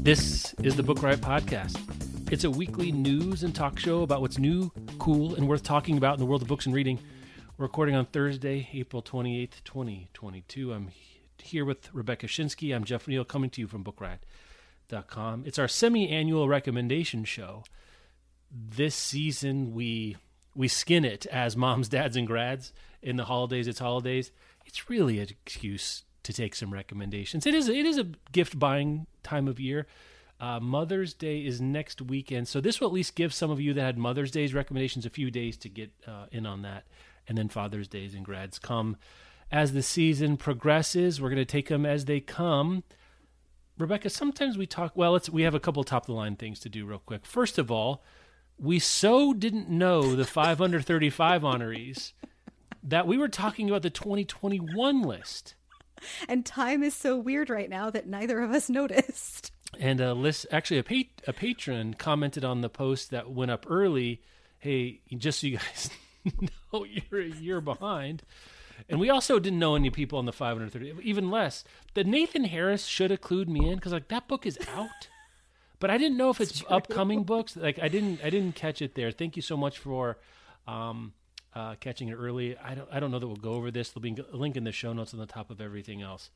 This is the Book Riot Podcast. It's a weekly news and talk show about what's new, cool, and worth talking about in the world of books and reading. We're recording on Thursday, April 28th, 2022. I'm here with Rebecca Schinsky. I'm Jeff Neal coming to you from BookRiot.com. It's our semi-annual recommendation show. This season we we skin it as moms, dads, and grads in the holidays. It's holidays it's really an excuse to take some recommendations. It is it is a gift buying time of year. Uh, Mother's Day is next weekend, so this will at least give some of you that had Mother's Day's recommendations a few days to get uh, in on that, and then Father's Days and grads come as the season progresses. We're going to take them as they come. Rebecca, sometimes we talk. Well, let's we have a couple top of the line things to do real quick. First of all, we so didn't know the 535 honorees that we were talking about the 2021 list. And time is so weird right now that neither of us noticed. And a list, actually, a, pa- a patron commented on the post that went up early. Hey, just so you guys know, you're a year behind. And we also didn't know any people on the 530, even less. The Nathan Harris should have clued me in because like that book is out, but I didn't know if it's, it's upcoming books. Like I didn't, I didn't catch it there. Thank you so much for um, uh, catching it early. I don't I don't know that we'll go over this. There'll be a link in the show notes on the top of everything else.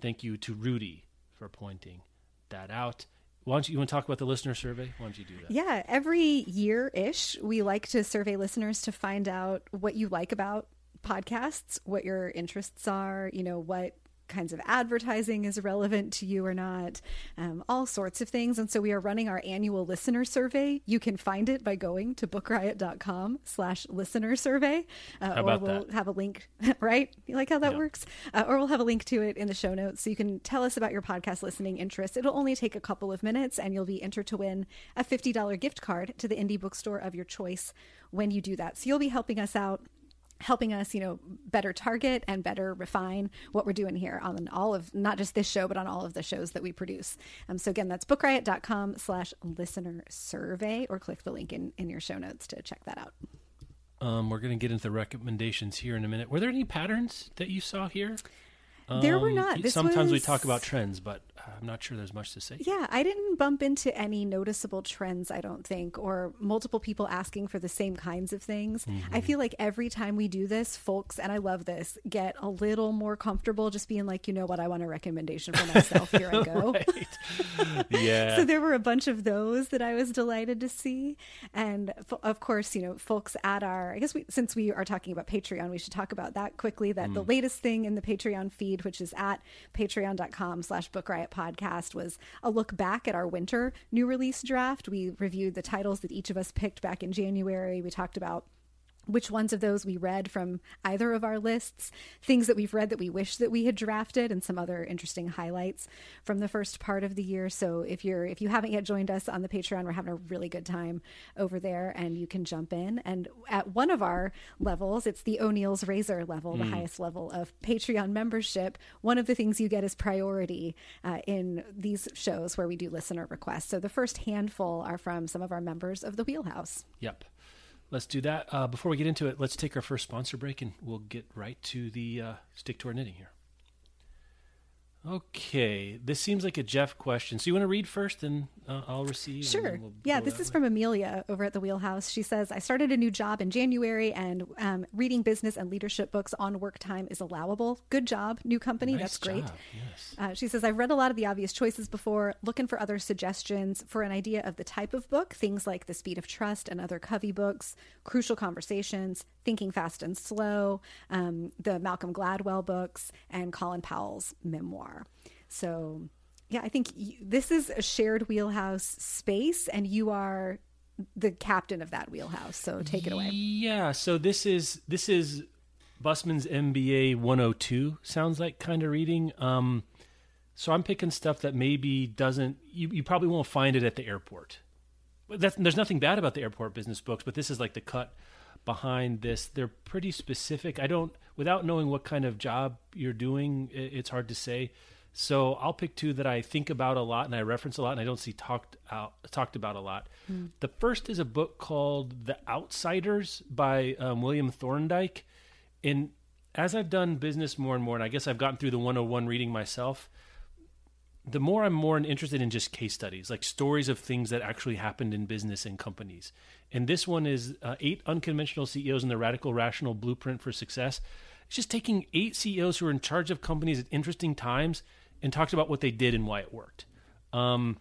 Thank you to Rudy for pointing that out. Why don't you, you want to talk about the listener survey? Why don't you do that? Yeah, every year ish, we like to survey listeners to find out what you like about podcasts, what your interests are, you know, what kinds of advertising is relevant to you or not, um, all sorts of things. And so we are running our annual listener survey. You can find it by going to bookriot.com slash listener survey. Uh, or we'll that? have a link, right? You like how that yeah. works? Uh, or we'll have a link to it in the show notes. So you can tell us about your podcast listening interests. It'll only take a couple of minutes and you'll be entered to win a $50 gift card to the indie bookstore of your choice when you do that. So you'll be helping us out helping us you know better target and better refine what we're doing here on all of not just this show but on all of the shows that we produce. Um, so again that's bookriot.com slash listener survey or click the link in, in your show notes to check that out. Um, we're going to get into the recommendations here in a minute. Were there any patterns that you saw here there were um, not. This sometimes was... we talk about trends, but I'm not sure there's much to say. Yeah, I didn't bump into any noticeable trends, I don't think, or multiple people asking for the same kinds of things. Mm-hmm. I feel like every time we do this, folks, and I love this, get a little more comfortable just being like, you know what, I want a recommendation for myself. Here I go. yeah. so there were a bunch of those that I was delighted to see. And of course, you know, folks at our, I guess we, since we are talking about Patreon, we should talk about that quickly. That mm. the latest thing in the Patreon feed, which is at patreon.com slash book riot podcast, was a look back at our winter new release draft. We reviewed the titles that each of us picked back in January. We talked about which ones of those we read from either of our lists, things that we've read that we wish that we had drafted, and some other interesting highlights from the first part of the year. So if you're if you haven't yet joined us on the Patreon, we're having a really good time over there, and you can jump in. And at one of our levels, it's the O'Neal's Razor level, mm. the highest level of Patreon membership. One of the things you get is priority uh, in these shows where we do listener requests. So the first handful are from some of our members of the Wheelhouse. Yep. Let's do that. Uh, before we get into it, let's take our first sponsor break and we'll get right to the uh, stick to our knitting here. Okay, this seems like a Jeff question. So you want to read first, and uh, I'll receive. Sure. We'll yeah, this is way. from Amelia over at the Wheelhouse. She says, "I started a new job in January, and um, reading business and leadership books on work time is allowable. Good job, new company. Nice That's great." Job. Yes. Uh, she says, "I've read a lot of the obvious choices before. Looking for other suggestions for an idea of the type of book. Things like The Speed of Trust and other Covey books, Crucial Conversations, Thinking Fast and Slow, um, the Malcolm Gladwell books, and Colin Powell's memoir." So, yeah, I think you, this is a shared wheelhouse space, and you are the captain of that wheelhouse. So take it away. Yeah. So this is this is Busman's MBA 102 sounds like kind of reading. Um, so I'm picking stuff that maybe doesn't. You, you probably won't find it at the airport. That's, there's nothing bad about the airport business books, but this is like the cut behind this. They're pretty specific. I don't, without knowing what kind of job you're doing, it's hard to say. So I'll pick two that I think about a lot and I reference a lot and I don't see talked out talked about a lot. Mm. The first is a book called The Outsiders by um, William Thorndike. And as I've done business more and more, and I guess I've gotten through the 101 reading myself, the more I'm more interested in just case studies, like stories of things that actually happened in business and companies. And this one is uh, eight unconventional CEOs and the radical rational blueprint for success. It's just taking eight CEOs who are in charge of companies at interesting times and talks about what they did and why it worked. Um,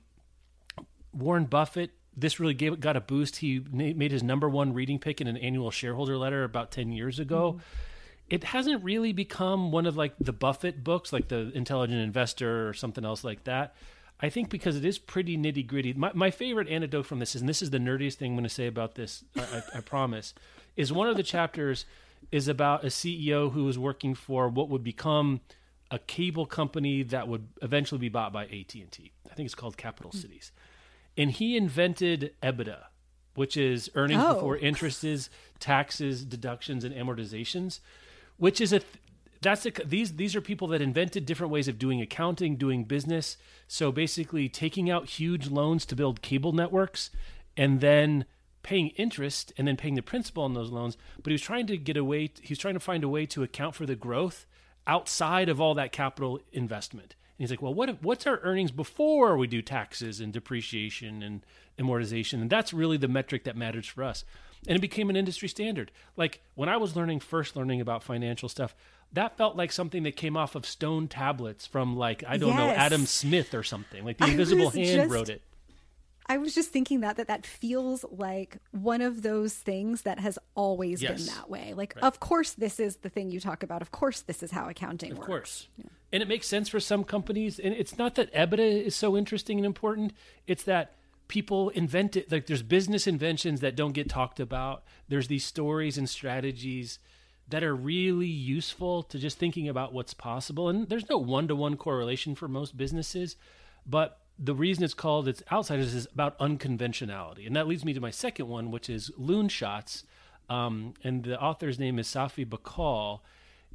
Warren Buffett, this really gave got a boost. He made his number one reading pick in an annual shareholder letter about ten years ago. Mm-hmm. It hasn't really become one of like the Buffett books, like the Intelligent Investor or something else like that. I think because it is pretty nitty gritty. My, my favorite anecdote from this is, and this is the nerdiest thing I'm going to say about this, I, I, I promise, is one of the chapters is about a CEO who was working for what would become a cable company that would eventually be bought by AT&T. I think it's called Capital mm-hmm. Cities. And he invented EBITDA, which is earnings oh. before interests, taxes, deductions and amortizations, which is a th- that's a, these these are people that invented different ways of doing accounting, doing business. So basically taking out huge loans to build cable networks and then paying interest and then paying the principal on those loans, but he was trying to get away he was trying to find a way to account for the growth outside of all that capital investment. And he's like, well, what what's our earnings before we do taxes and depreciation and amortization? And that's really the metric that matters for us. And it became an industry standard. Like when I was learning first learning about financial stuff, that felt like something that came off of stone tablets from like I don't yes. know Adam Smith or something. Like the Invisible Hand just, wrote it. I was just thinking that that that feels like one of those things that has always yes. been that way. Like, right. of course, this is the thing you talk about. Of course, this is how accounting of works. Of course, yeah. and it makes sense for some companies. And it's not that EBITDA is so interesting and important. It's that people invent it. Like, there's business inventions that don't get talked about. There's these stories and strategies that are really useful to just thinking about what's possible. And there's no one to one correlation for most businesses, but the reason it's called it's outsiders is about unconventionality. And that leads me to my second one which is loon shots. Um, and the author's name is safi bahcall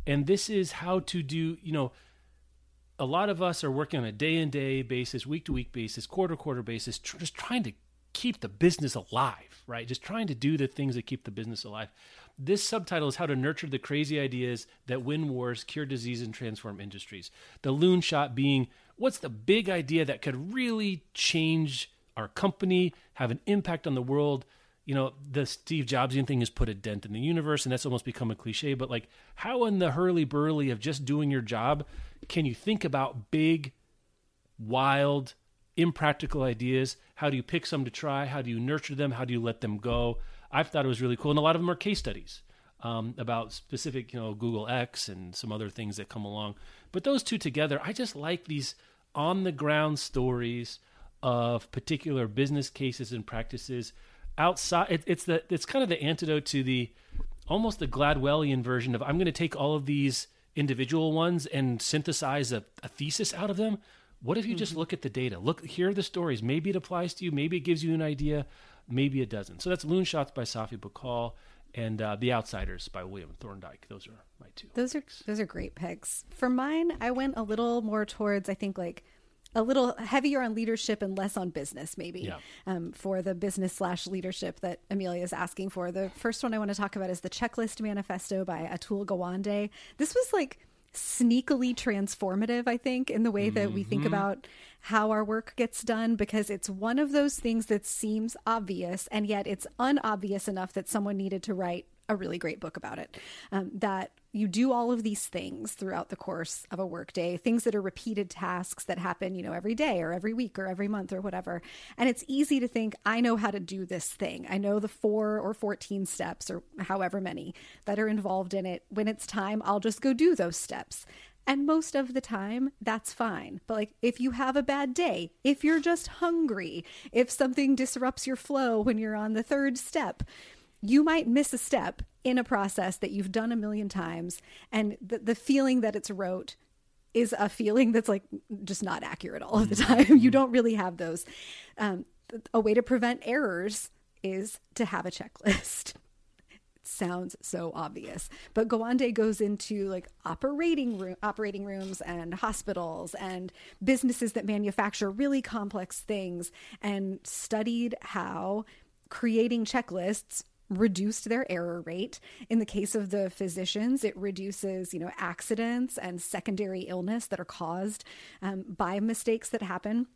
and this is how to do you know a lot of us are working on a day in day basis week to week basis quarter to quarter basis tr- just trying to keep the business alive right? Just trying to do the things that keep the business alive this subtitle is how to nurture the crazy ideas that win wars cure disease and transform industries the loon shot being what's the big idea that could really change our company, have an impact on the world? You know, the Steve Jobsian thing has put a dent in the universe, and that's almost become a cliche. But like, how in the hurly burly of just doing your job can you think about big, wild, impractical ideas? How do you pick some to try? How do you nurture them? How do you let them go? I've thought it was really cool, and a lot of them are case studies um, about specific, you know, Google X and some other things that come along. But those two together, I just like these on the ground stories of particular business cases and practices outside. It, it's the it's kind of the antidote to the almost the Gladwellian version of I'm going to take all of these individual ones and synthesize a, a thesis out of them. What if you mm-hmm. just look at the data? Look, here are the stories. Maybe it applies to you. Maybe it gives you an idea. Maybe a doesn't. So that's Loon Shots by Safi Bahcall and uh, The Outsiders by William Thorndike. Those are my two. Those are those are great picks. For mine, I went a little more towards I think like a little heavier on leadership and less on business, maybe. Yeah. Um, for the business slash leadership that Amelia is asking for. The first one I want to talk about is the Checklist Manifesto by Atul Gawande. This was like sneakily transformative, I think, in the way that mm-hmm. we think mm-hmm. about how our work gets done because it's one of those things that seems obvious and yet it's unobvious enough that someone needed to write a really great book about it. Um, that you do all of these things throughout the course of a workday, things that are repeated tasks that happen, you know, every day or every week or every month or whatever. And it's easy to think, I know how to do this thing. I know the four or 14 steps or however many that are involved in it. When it's time, I'll just go do those steps. And most of the time, that's fine. But like, if you have a bad day, if you're just hungry, if something disrupts your flow when you're on the third step, you might miss a step in a process that you've done a million times and the, the feeling that it's rote is a feeling that's like just not accurate all of the time. you don't really have those. Um, a way to prevent errors is to have a checklist. it sounds so obvious, but Gawande goes into like operating room, operating rooms and hospitals and businesses that manufacture really complex things and studied how creating checklists reduced their error rate. In the case of the physicians, it reduces, you know, accidents and secondary illness that are caused um, by mistakes that happen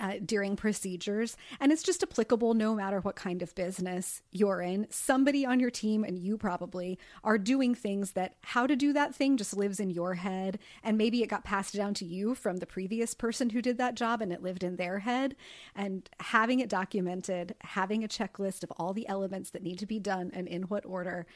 uh, during procedures. And it's just applicable no matter what kind of business you're in. Somebody on your team, and you probably, are doing things that how to do that thing just lives in your head. And maybe it got passed down to you from the previous person who did that job and it lived in their head. And having it documented, having a checklist of all the elements that need to be done and in what order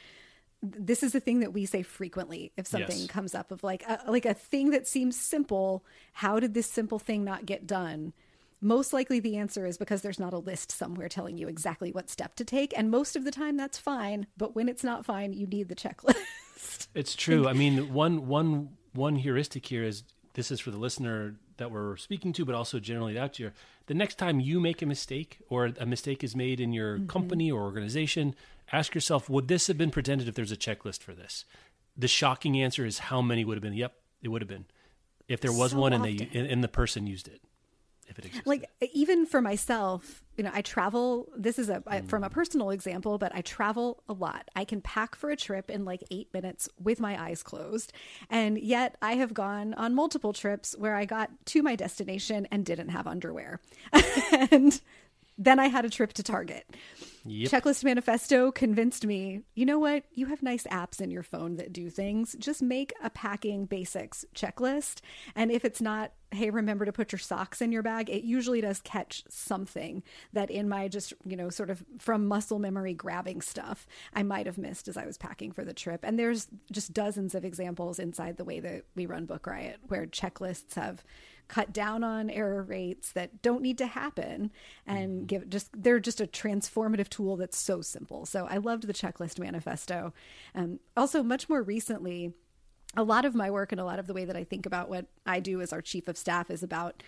this is the thing that we say frequently if something yes. comes up of like a, like a thing that seems simple how did this simple thing not get done most likely the answer is because there's not a list somewhere telling you exactly what step to take. And most of the time that's fine. But when it's not fine, you need the checklist. it's true. I mean, one, one, one heuristic here is this is for the listener that we're speaking to, but also generally out here. The next time you make a mistake or a mistake is made in your mm-hmm. company or organization, ask yourself, would this have been pretended if there's a checklist for this? The shocking answer is how many would have been? Yep, it would have been. If there was so one and they and the person used it if it. Like even for myself, you know, I travel. This is a mm. from a personal example, but I travel a lot. I can pack for a trip in like eight minutes with my eyes closed, and yet I have gone on multiple trips where I got to my destination and didn't have underwear, and then I had a trip to Target. Yep. Checklist Manifesto convinced me, you know what? You have nice apps in your phone that do things. Just make a packing basics checklist. And if it's not, hey, remember to put your socks in your bag, it usually does catch something that in my just, you know, sort of from muscle memory grabbing stuff, I might have missed as I was packing for the trip. And there's just dozens of examples inside the way that we run Book Riot where checklists have cut down on error rates that don't need to happen and mm-hmm. give just they're just a transformative tool that's so simple so i loved the checklist manifesto um, also much more recently a lot of my work and a lot of the way that i think about what i do as our chief of staff is about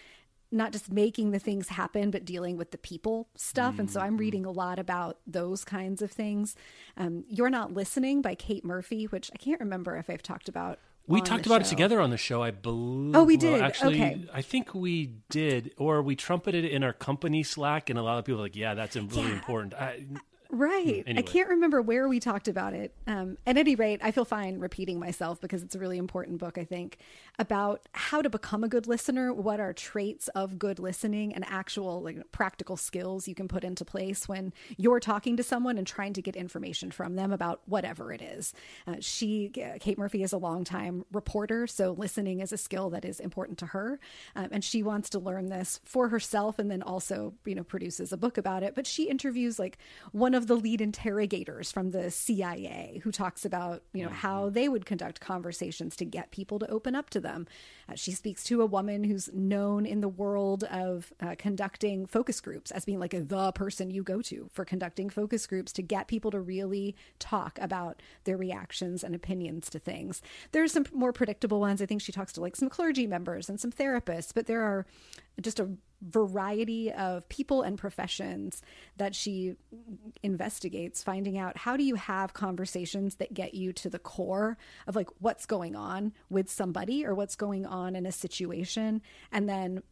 not just making the things happen, but dealing with the people stuff. Mm-hmm. And so I'm mm-hmm. reading a lot about those kinds of things. Um, You're Not Listening by Kate Murphy, which I can't remember if I've talked about we talked about show. it together on the show, I believe. Oh, we did. Well, actually, okay. I think we did, or we trumpeted it in our company Slack, and a lot of people were like, "Yeah, that's really yeah. important." I, Right. Anyway. I can't remember where we talked about it. Um, at any rate, I feel fine repeating myself because it's a really important book, I think, about how to become a good listener, what are traits of good listening, and actual like practical skills you can put into place when you're talking to someone and trying to get information from them about whatever it is. Uh, she, Kate Murphy, is a longtime reporter, so listening is a skill that is important to her, um, and she wants to learn this for herself, and then also, you know, produces a book about it. But she interviews like one of of the lead interrogators from the CIA who talks about, you know, mm-hmm. how they would conduct conversations to get people to open up to them. Uh, she speaks to a woman who's known in the world of uh, conducting focus groups as being like the person you go to for conducting focus groups to get people to really talk about their reactions and opinions to things. There's some more predictable ones. I think she talks to like some clergy members and some therapists, but there are just a variety of people and professions that she investigates finding out how do you have conversations that get you to the core of like what's going on with somebody or what's going on in a situation and then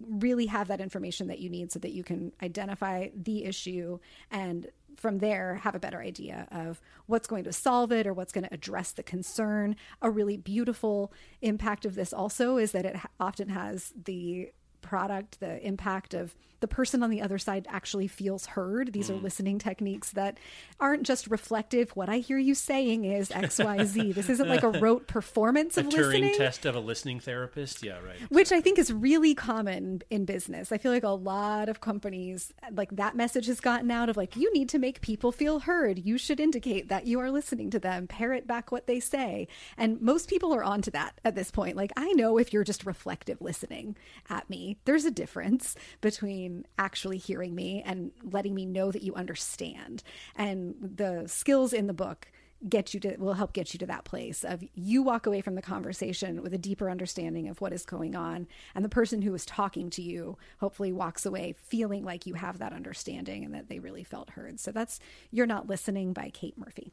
really have that information that you need so that you can identify the issue and from there have a better idea of what's going to solve it or what's going to address the concern. A really beautiful impact of this also is that it often has the product, the impact of the person on the other side actually feels heard. These mm. are listening techniques that aren't just reflective. What I hear you saying is X, Y, Z. This isn't like a rote performance a of Turing listening. test of a listening therapist. Yeah, right. Which I think is really common in business. I feel like a lot of companies, like that message has gotten out of like, you need to make people feel heard. You should indicate that you are listening to them, parrot back what they say. And most people are onto that at this point. Like, I know if you're just reflective listening at me, there's a difference between actually hearing me and letting me know that you understand. And the skills in the book get you to will help get you to that place of you walk away from the conversation with a deeper understanding of what is going on and the person who is talking to you hopefully walks away feeling like you have that understanding and that they really felt heard so that's you're not listening by kate murphy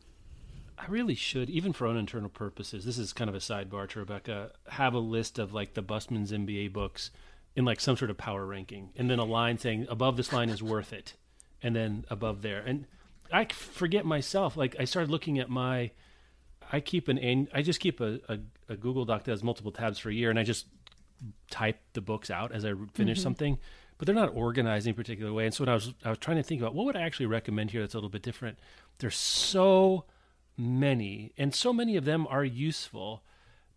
I really should, even for own internal purposes. This is kind of a sidebar to Rebecca. Have a list of like the Busman's MBA books in like some sort of power ranking, and then a line saying above this line is worth it, and then above there. And I forget myself. Like I started looking at my, I keep an, I just keep a, a, a Google Doc that has multiple tabs for a year, and I just type the books out as I finish mm-hmm. something. But they're not organized in a particular way. And so when I was, I was trying to think about what would I actually recommend here that's a little bit different. There's so many, and so many of them are useful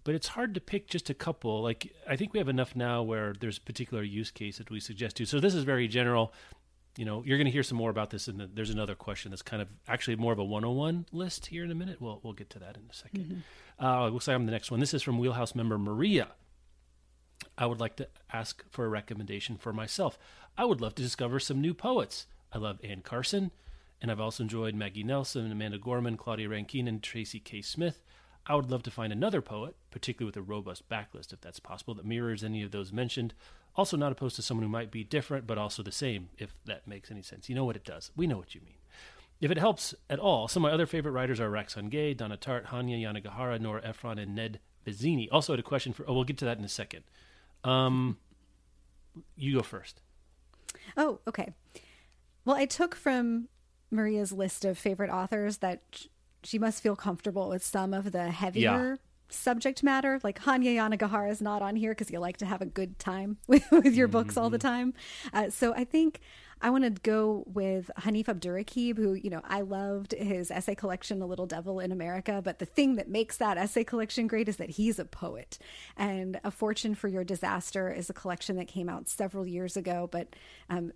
but it's hard to pick just a couple. Like I think we have enough now where there's a particular use case that we suggest to. So this is very general you know, you're going to hear some more about this, and there's another question that's kind of actually more of a 101 list here in a minute. We'll we'll get to that in a 2nd mm-hmm. Uh, looks like I'm the next one. This is from Wheelhouse member Maria. I would like to ask for a recommendation for myself. I would love to discover some new poets. I love Anne Carson, and I've also enjoyed Maggie Nelson, Amanda Gorman, Claudia Rankine, and Tracy K. Smith. I would love to find another poet, particularly with a robust backlist, if that's possible, that mirrors any of those mentioned. Also, not opposed to someone who might be different, but also the same, if that makes any sense. You know what it does. We know what you mean. If it helps at all, some of my other favorite writers are Roxane Gay, Donna Tartt, Hanya Yanagihara, Nora Ephron, and Ned Vizzini. Also, had a question for. Oh, we'll get to that in a second. Um, you go first. Oh, okay. Well, I took from Maria's list of favorite authors that she must feel comfortable with some of the heavier. Yeah subject matter. Like Hanya Yanagihara is not on here because you like to have a good time with, with your books mm-hmm. all the mm-hmm. time. Uh, so I think I want to go with Hanif Abdurraqib, who, you know, I loved his essay collection, The Little Devil in America. But the thing that makes that essay collection great is that he's a poet. And A Fortune for Your Disaster is a collection that came out several years ago, but um,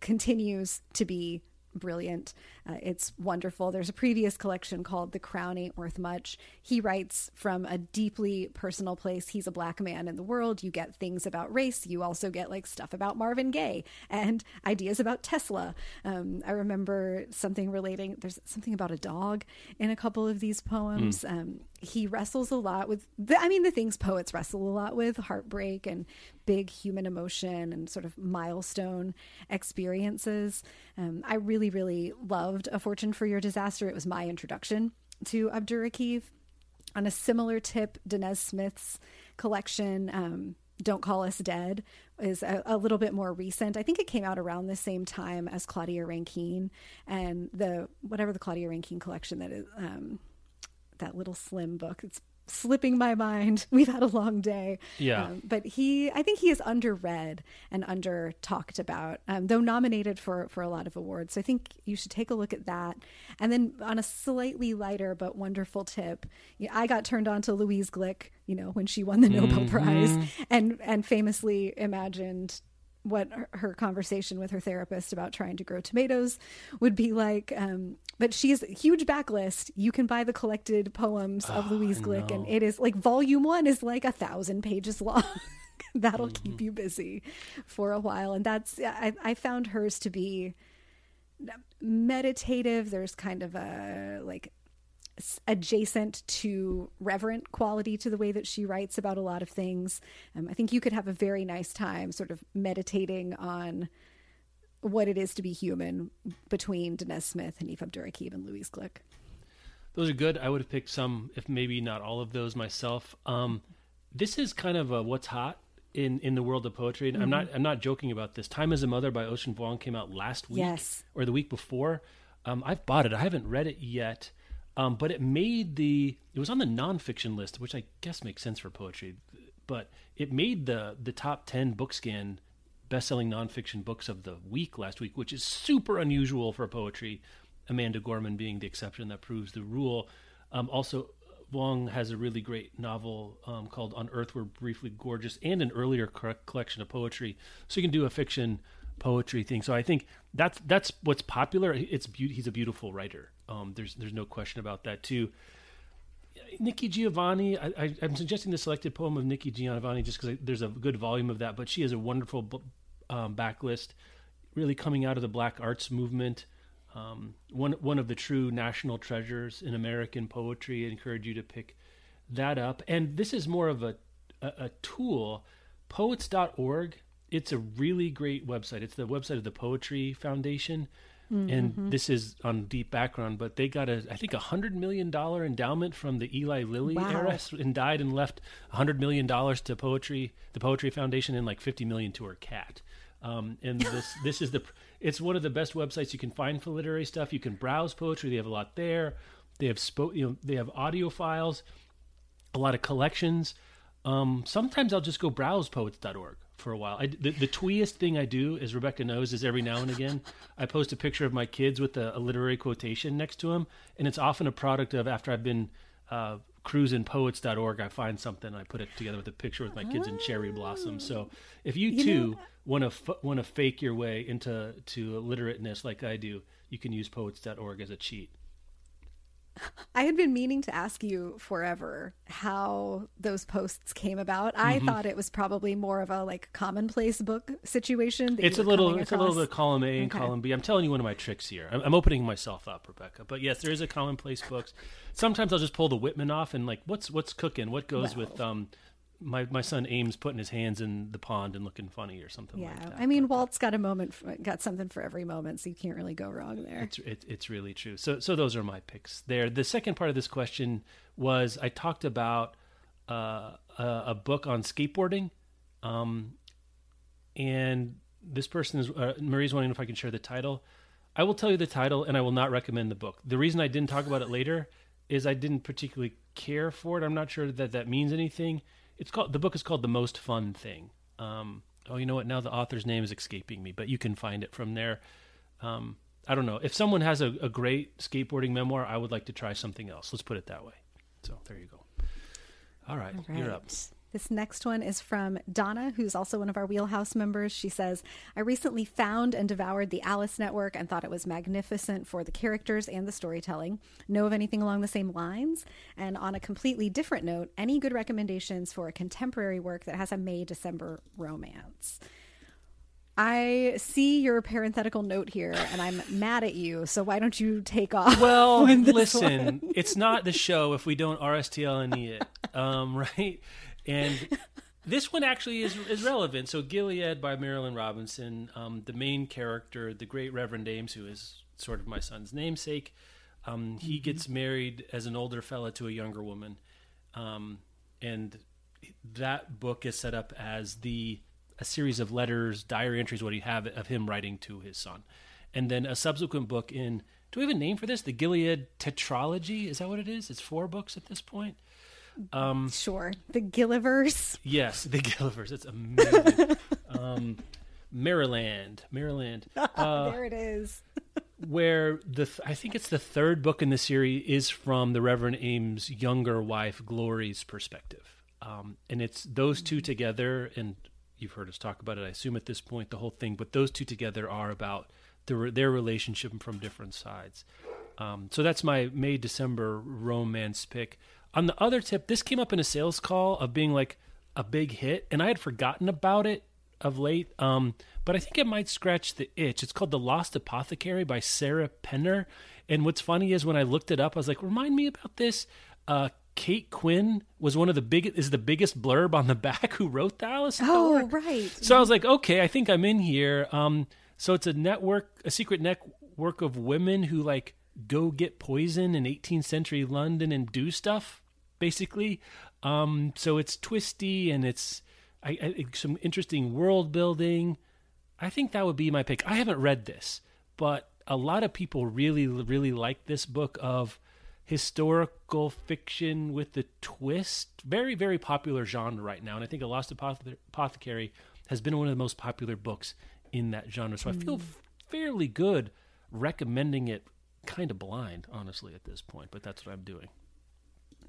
continues to be brilliant. Uh, it's wonderful. There's a previous collection called The Crown Ain't Worth Much. He writes from a deeply personal place. He's a black man in the world. You get things about race. You also get like stuff about Marvin Gaye and ideas about Tesla. Um, I remember something relating, there's something about a dog in a couple of these poems. Mm. Um, he wrestles a lot with, the, I mean, the things poets wrestle a lot with heartbreak and big human emotion and sort of milestone experiences. Um, I really, really loved A Fortune for Your Disaster. It was my introduction to Abdurraqib. On a similar tip, Danez Smith's collection, um, Don't Call Us Dead, is a, a, little bit more recent. I think it came out around the same time as Claudia Rankine and the whatever the Claudia Rankine collection that is um, that little slim book. It's slipping my mind. We've had a long day. Yeah. Um, but he, I think he is underread and under talked about, um, though nominated for, for a lot of awards. So I think you should take a look at that. And then on a slightly lighter but wonderful tip, I got turned on to Louise Glück, you know, when she won the Nobel mm-hmm. Prize and, and famously imagined what her conversation with her therapist about trying to grow tomatoes would be like. Um, but she's huge backlist. You can buy the collected poems of oh, Louise Glück, and it is like volume one is like a thousand pages long. That'll mm-hmm. keep you busy for a while, and that's I, I found hers to be meditative. There's kind of a like adjacent to reverent quality to the way that she writes about a lot of things. Um, I think you could have a very nice time sort of meditating on what it is to be human between Danez Smith, and Hanif Abdurraqib, and Louise Glück. Those are good. I would have picked some, if maybe not all of those myself. Um, this is kind of a what's hot in, in the world of poetry, and mm-hmm. I'm not I'm not joking about this. Time as a Mother by Ocean Vuong came out last week, yes. or the week before. Um, I've bought it. I haven't read it yet. Um, but it made the it was on the nonfiction list, which I guess makes sense for poetry. But it made the the top ten Bookscan best-selling nonfiction books of the week last week, which is super unusual for poetry. Amanda Gorman being the exception that proves the rule. Um, also, Vuong has a really great novel um, called On Earth We're Briefly Gorgeous and an earlier collection of poetry. So you can do a fiction poetry thing. So I think that's that's what's popular. It's be- he's a beautiful writer. Um, there's there's no question about that too. Nikki Giovanni, I, am suggesting the selected poem of Nikki Giovanni just because there's a good volume of that, but she has a wonderful um, backlist, really coming out of the Black Arts movement. um, one one of the true national treasures in American poetry. I encourage you to pick that up. And this is more of a a, a tool. Poets.org. It's a really great website. It's the website of the Poetry Foundation. Mm-hmm. And this is on deep background, but they got a, I think, a hundred million dollar endowment from the Eli Lilly wow. era, and died and left a hundred million dollars to poetry, the Poetry Foundation, and like fifty million to her cat. Um, and this this is the it's one of the best websites you can find for literary stuff. You can browse poetry; they have a lot there. They have spo- you know they have audio files, a lot of collections. Um, sometimes I'll just go browse poets.org for a while. I, the, the tweeest thing I do, as Rebecca knows, is every now and again I post a picture of my kids with a, a literary quotation next to them, and it's often a product of after I've been uh, cruising poets.org, I find something, I put it together with a picture with my kids in cherry blossoms. So if you, you too want to want to fake your way into to literateness like I do, you can use poets.org as a cheat. I had been meaning to ask you forever how those posts came about. I mm-hmm. thought it was probably more of a like commonplace book situation. It's a little, it's a little bit column A and okay. column B. I'm telling you one of my tricks here. I'm, I'm, opening myself up, Rebecca. But yes, there is a commonplace books. Sometimes I'll just pull the Whitman off and like, what's what's cooking? What goes well, with um, my my son Ames putting his hands in the pond and looking funny or something yeah. like that. I mean, Walt's got a moment, for, got something for every moment, so you can't really go wrong there. It's it, it's really true. So so those are my picks there. The second part of this question was I talked about uh, a, a, book on skateboarding, um, and this person is uh, Marie's wondering if I can share the title. I will tell you the title, and I will not recommend the book. The reason I didn't talk about it later is I didn't particularly care for it. I'm not sure that that means anything it's called the book is called the most fun thing. Um, oh you know what? Now the author's name is escaping me but you can find it from there. Um, i don't know. If someone has a, a, great skateboarding memoir i would like to try something else. Let's put it that way. So there you go. All right, all right. you're up this next one is from Donna, who's also one of our Wheelhouse members. She says, I recently found and devoured the Alice Network and thought it was magnificent for the characters and the storytelling. Know of anything along the same lines? And on a completely different note, any good recommendations for a contemporary work that has a May December romance? I see your parenthetical note here and I'm mad at you. So why don't you take off? Well, listen, it's not the show if we don't RSTLNE it. Um, right? And this one actually is is relevant. So Gilead by Marilynne Robinson, um, the main character, the great Reverend Ames, who is sort of my son's namesake, um, he mm-hmm. gets married as an older fella to a younger woman, um, and that book is set up as the a series of letters, diary entries, what do you have of him writing to his son, and then a subsequent book in. Do we have a name for this? The Gilead Tetralogy? Is that what it is? It's four books at this point. Um, sure, the Gillivers. Yes, the Gillivers. It's amazing. um, Maryland, Maryland. Uh, there it is. where the th- I think it's the third book in the series is from the Reverend Ames' younger wife Glory's perspective, um, and it's those two together. And you've heard us talk about it, I assume at this point, the whole thing. But those two together are about the, their relationship from different sides. Um, so that's my May December romance pick. On the other tip, this came up in a sales call of being like a big hit, and I had forgotten about it of late. Um, but I think it might scratch the itch. It's called The Lost Apothecary by Sarah Penner. And what's funny is when I looked it up, I was like, remind me about this. Uh, Kate Quinn was one of the big is the biggest blurb on the back who wrote the Alice. Oh, right. So I was like, okay, I think I'm in here. Um, so it's a network, a secret network of women who like go get poison in 18th century London and do stuff basically. Um, so it's twisty and it's I, I, some interesting world building. I think that would be my pick. I haven't read this, but a lot of people really, really like this book of historical fiction with the twist. Very, very popular genre right now. And I think A Lost Apothecary has been one of the most popular books in that genre. So mm. I feel hmm. fairly good recommending it kind of blind, honestly, at this point, but that's what I'm doing.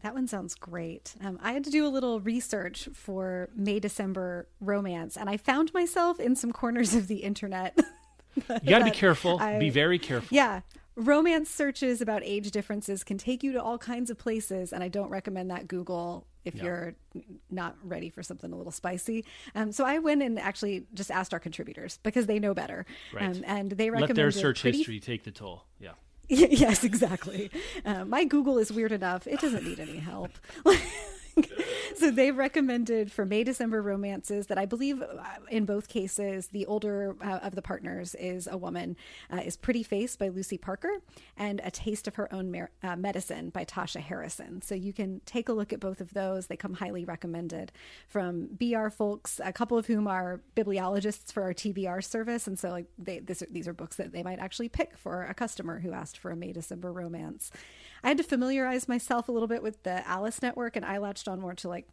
That one sounds great. Um, I had to do a little research for May December romance, and I found myself in some corners of the internet. you got to be careful. I, be very careful. Yeah. Romance searches about age differences can take you to all kinds of places, and I don't recommend that Google if Yeah. you're not ready for something a little spicy. Um, so I went and actually just asked our contributors because they know better. Right. Um, and they Let recommended their search pretty history take the toll. Yeah. yes, exactly. Uh, my Google is weird enough; it doesn't need any help. so they've recommended for May December romances that I believe uh, in both cases the older uh, of the partners is a woman uh, is Pretty Face by Lucy Parker and A Taste of Her Own Mer- uh, Medicine by Tasha Harrison. So you can take a look at both of those. They come highly recommended from BR folks, a couple of whom are bibliologists for our TBR service, and so like they this, these are books that they might actually pick for a customer who asked for a May December romance. I had to familiarize myself a little bit with the Alice Network, and I latched on more to like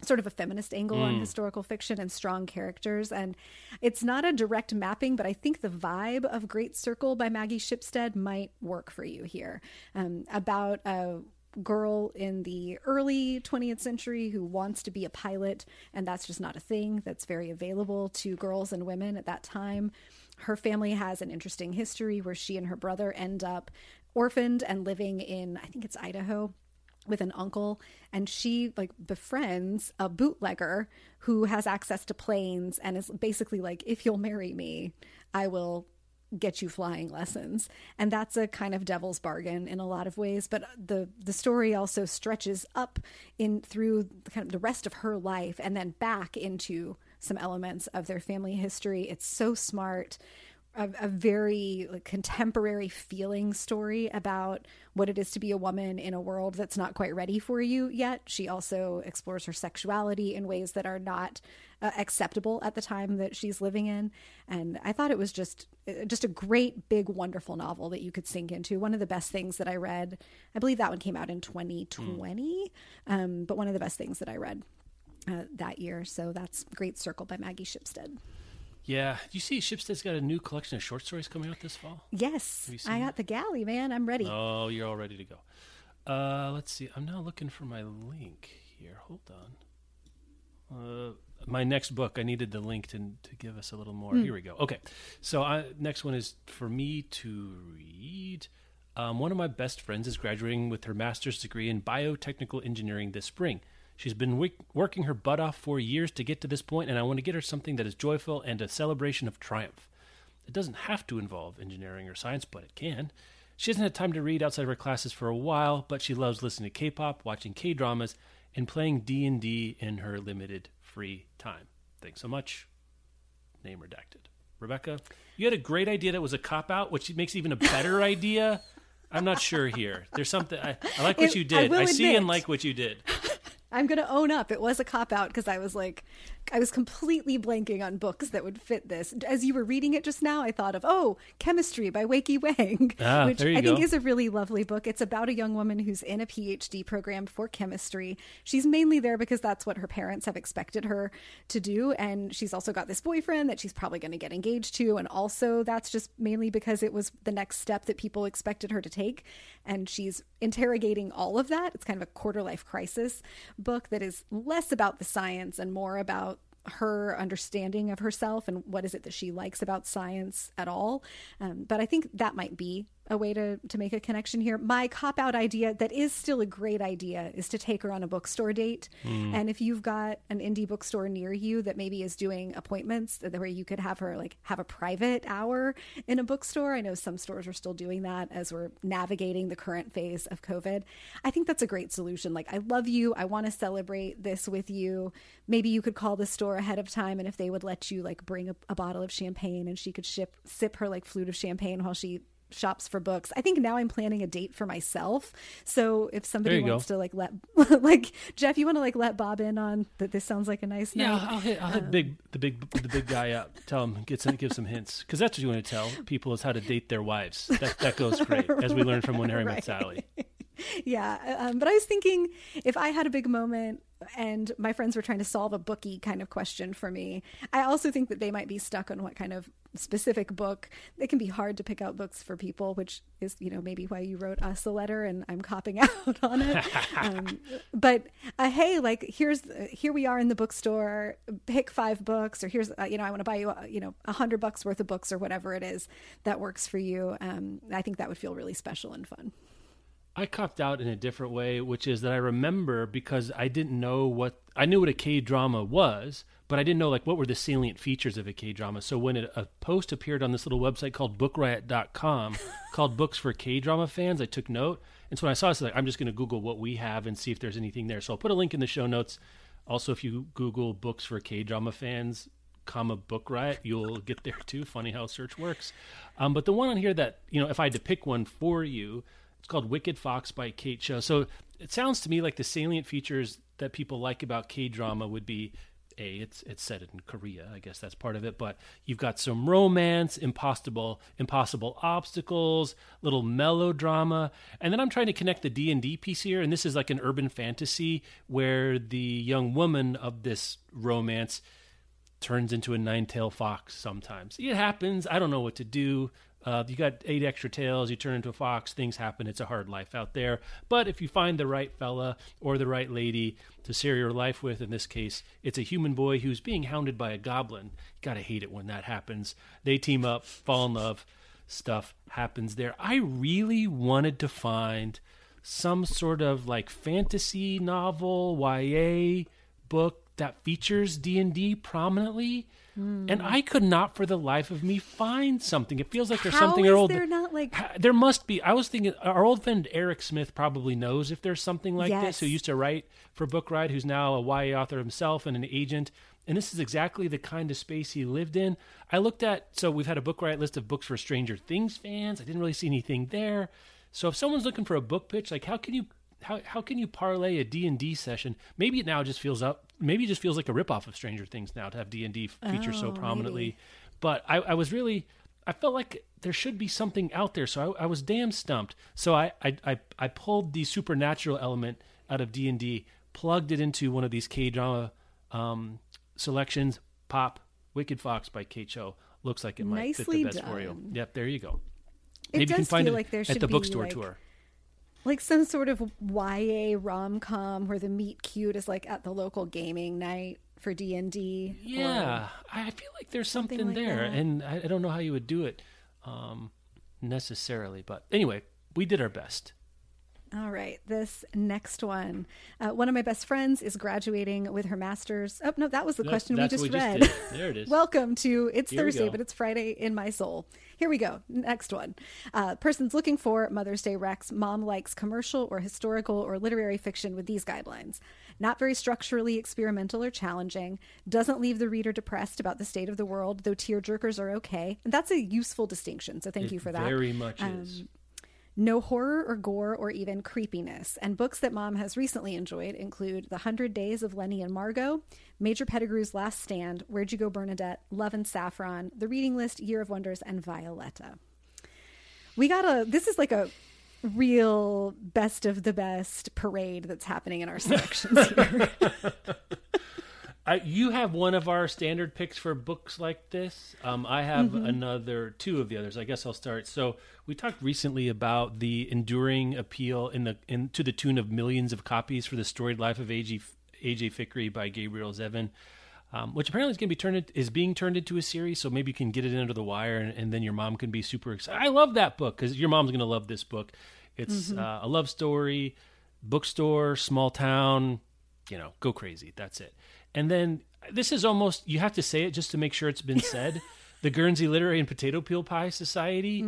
sort of a feminist angle on historical fiction and strong characters. And it's not a direct mapping, but I think the vibe of Great Circle by Maggie Shipstead might work for you here. Um, about a girl in the early 20th century who wants to be a pilot, and that's just not a thing that's very available to girls and women at that time. Her family has an interesting history where she and her brother end up orphaned and living in, I think it's Idaho with an uncle. And she like befriends a bootlegger who has access to planes and is basically like if you'll marry me i will get you flying lessons. And that's a kind of devil's bargain in a lot of ways. But the the story also stretches up in through kind of the rest of her life and then back into some elements of their family history. It's so smart a, a very like, contemporary feeling story about what it is to be a woman in a world that's not quite ready for you yet. She also explores her sexuality in ways that are not uh, acceptable at the time that she's living in. And I thought it was just uh, just a great, big, wonderful novel that you could sink into. One of the best things that I read. I believe that one came out in 2020, um, but one of the best things that I read uh, that year. So that's Great Circle by Maggie Shipstead. Yeah. You see, Shipstead's got a new collection of short stories coming out this fall. Yes, I got the galley, man. I'm ready. Oh, you're all ready to go. Uh, let's see. I'm now looking for my link here. Hold on. Uh, my next book. I needed the link to to give us a little more. Here we go. Okay. So I, next one is for me to read. Um, one of my best friends is graduating with her master's degree in biotechnical engineering this spring. She's been wi- working her butt off for years to get to this point, and I want to get her something that is joyful and a celebration of triumph. It doesn't have to involve engineering or science, but it can. She hasn't had time to read outside of her classes for a while, but she loves listening to K-pop, watching K-dramas, and playing D&D in her limited free time. Thanks so much. Name redacted. Rebecca, you had a great idea that was a cop out, which makes even a better idea. I'm not sure here. There's something I, I like what It- you did. I, will see and like what you did. I'm going to own up. It was a cop out because I was like, I was completely blanking on books that would fit this. As you were reading it just now, I thought of, oh, Chemistry by Weike Wang, Ah, which I think is a really lovely book. It's about a young woman who's in a PhD program for chemistry. She's mainly there because that's what her parents have expected her to do. And she's also got this boyfriend that she's probably going to get engaged to. And also, that's just mainly because it was the next step that people expected her to take. And she's interrogating all of that. It's kind of a quarter life crisis book that is less about the science and more about her understanding of herself and what is it that she likes about science at all. Um, but I think that might be a way to, to make a connection here. My cop out idea that is still a great idea is to take her on a bookstore date. Hmm. And if you've got an indie bookstore near you that maybe is doing appointments that- where you could have her like have a private hour in a bookstore. I know some stores are still doing that as we're navigating the current phase of COVID. I think that's a great solution. Like, I love you. I want to celebrate this with you. Maybe you could call the store ahead of time and if they would let you like bring a, a bottle of champagne and she could ship sip her like flute of champagne while she shops for books. I think now I'm planning a date for myself. So if somebody wants go. to like let like Jeff, you want to like let Bob in on that this sounds like a nice Yeah, night. I'll hit, I'll hit big the big the big guy up. Tell him get some give some hints because that's what you want to tell people is how to date their wives. That that goes great as we learned from when Harry met Sally. yeah um, but i was thinking if i had a big moment and my friends were trying to solve a bookie kind of question for me. I also think that they might be stuck on what kind of specific book. It can be hard to pick out books for people which is you know maybe why you wrote us a letter and i'm copping out on it. Um, but uh, hey like here's uh, here we are in the bookstore. Pick five books or here's uh, you know i want to buy you uh, you know a hundred bucks worth of books or whatever it is that works for you. Um, i think that would feel really special and fun I copped out in a different way, which is that I remember because I didn't know what I knew what a K drama was, but I didn't know like what were the salient features of a K drama. So when it, a post appeared on this little website called BookRiot.com called Books for K drama fans, I took note. And so when I saw this, like, I'm just going to Google what we have and see if there's anything there. So I'll put a link in the show notes. Also, if you Google Books for K drama fans, comma book riot you'll get there too funny how search works um, but the one on here that you know if i had to pick one for you it's called Wicked Fox by Kat Cho. So it sounds to me like the salient features that people like about K drama would be a it's it's set in Korea. I guess that's part of it. But you've got some romance, impossible impossible obstacles, little melodrama, and then I'm trying to connect the D and D piece here. And this is like an urban fantasy where the young woman of this romance turns into a nine-tailed fox. Sometimes it happens. I don't know what to do. Uh, you got eight extra tails, you turn into a fox, things happen. It's a hard life out there. But if you find the right fella or the right lady to share your life with, in this case, it's a human boy who's being hounded by a goblin. You gotta hate it when that happens. They team up, fall in love, stuff happens there. I really wanted to find some sort of like fantasy novel, YA book that features D&D prominently Mm. And I could not, for the life of me, find something. It feels like there's How something is old. there not like there must be. I was thinking our old friend Eric Smith probably knows if there's something like Yes. this. Who used to write for Book Riot, who's now a YA author himself and an agent. And this is exactly the kind of space he lived in. I looked at so we've had a Book Riot list of books for Stranger Things fans. I didn't really see anything there. So if someone's looking for a book pitch, like how can you how how can you parlay a D and D session? Maybe it now just feels up. Maybe it just feels like a ripoff of Stranger Things now to have D and D feature so Oh, prominently. maybe. But I, I was really I felt like there should be something out there. So I, I was damn stumped. So I, I I I pulled the supernatural element out of D and D, plugged it into one of these K drama um, selections. Pop Wicked Fox by Kat Cho looks like it might fit the best for you. Yep, there you go. It Maybe you can find it like at the bookstore like- tour. Like some sort of YA rom com where the meet cute is like at the local gaming night for D and D. Yeah, I feel like there's something, something like there, that. and I, I don't know how you would do it um, necessarily. But anyway, we did our best. All right, this next one. Uh, one of my best friends is graduating with her master's. Oh no, that was the That- question we just we read. did. There it is. Welcome to It's Here Thursday, but it's Friday in my soul. Here we go. Next one. Uh, person's looking for Mother's Day Rex. Mom likes commercial or historical or literary fiction with these guidelines. Not very structurally experimental or challenging. Doesn't leave the reader depressed about the state of the world, though tear jerkers are okay. And that's a useful distinction. So thank It you for that. Very much Um, is. No horror or gore or even creepiness. And books that mom has recently enjoyed include The Hundred Days of Lenny and Margot, Major Pettigrew's Last Stand, Where'd You Go Bernadette, Love and Saffron, The Reading List, Year of Wonders, and Violetta. We got a, this is like a real best of the best parade that's happening in our selections here. I, you have one of our standard picks for books like this. Um, I have Mm-hmm. another two of the others. I guess I'll start. So we talked recently about the enduring appeal in the in to the tune of millions of copies for the storied life of AJ AJ Fikry by Gabriel Zevin. Um, which apparently is going to be turned is being turned into a series, so maybe you can get it under the wire, and, and then your mom can be super excited. I love that book because your mom's going to love this book. It's uh, a love story, bookstore, small town, you know, go crazy. That's it. And then this is almost you have to say it just to make sure it's been said. the Guernsey Literary and Potato Peel Pie Society,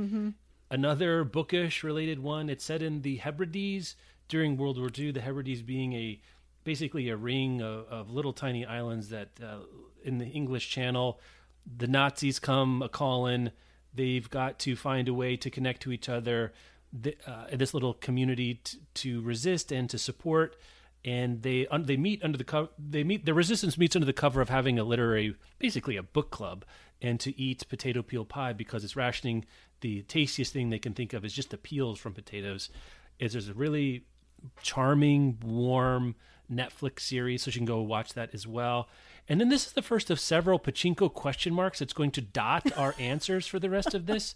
another bookish related one. It's set in the Hebrides during World War II. The Hebrides being a basically a ring of, of little tiny islands that uh, in the English Channel, the Nazis come a calling. They've got to find a way to connect to each other. The, uh, this little community t- to resist and to support and they they meet under the cover they meet the resistance meets under the cover of having a literary basically a book club and to eat potato peel pie because it's rationing the tastiest thing they can think of is just the peels from potatoes. Is there's a really charming warm netflix series so you can go watch that as well. And then this is the first of several pachinko question marks that's going to dot our answers for the rest of this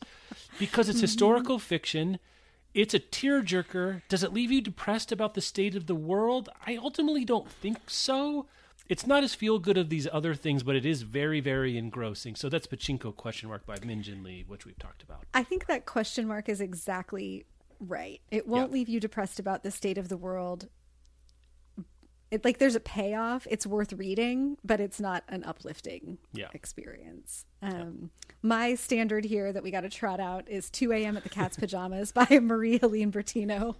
because it's historical fiction it's a tearjerker. Does it leave you depressed about the state of the world? I ultimately don't think so. It's not as feel good of these other things, but it is very, very engrossing. So that's Pachinko question mark by Min Jin Lee, which we've talked about. I think that question mark is exactly Right. It won't Yeah. leave you depressed about the state of the world. It like there's a payoff. It's worth reading, but it's not an uplifting Yeah. experience. Um, My standard here that we got to trot out is 2 a.m. at the Cat's Pajamas by Marie Helene Bertino.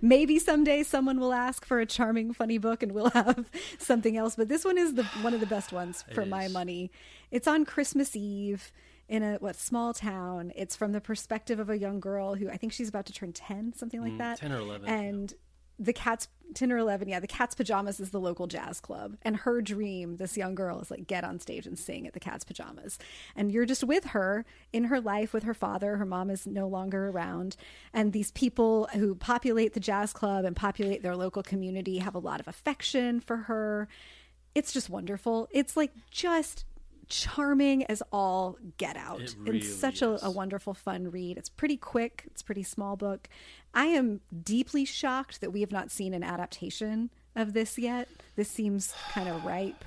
Maybe someday someone will ask for a charming, funny book, and we'll have something else. But this one is the one of the best ones for my money. It's on Christmas Eve in a what small town. It's from the perspective of a young girl who I think she's about to turn ten, something like that, 10 Mm, or 11, And the cat's ten or eleven, yeah, the cat's pajamas is the local jazz club, and her dream, this young girl, is like get on stage and sing at the cat's pajamas, and you're just with her in her life with her father. Her mom is no longer around, and these people who populate the jazz club and populate their local community have a lot of affection for her it's just wonderful. It's like just charming as all get out. It really it's such a, a wonderful, fun read. It's pretty quick. It's a pretty small book. I am deeply shocked that we have not seen an adaptation of this yet. This seems kind of ripe.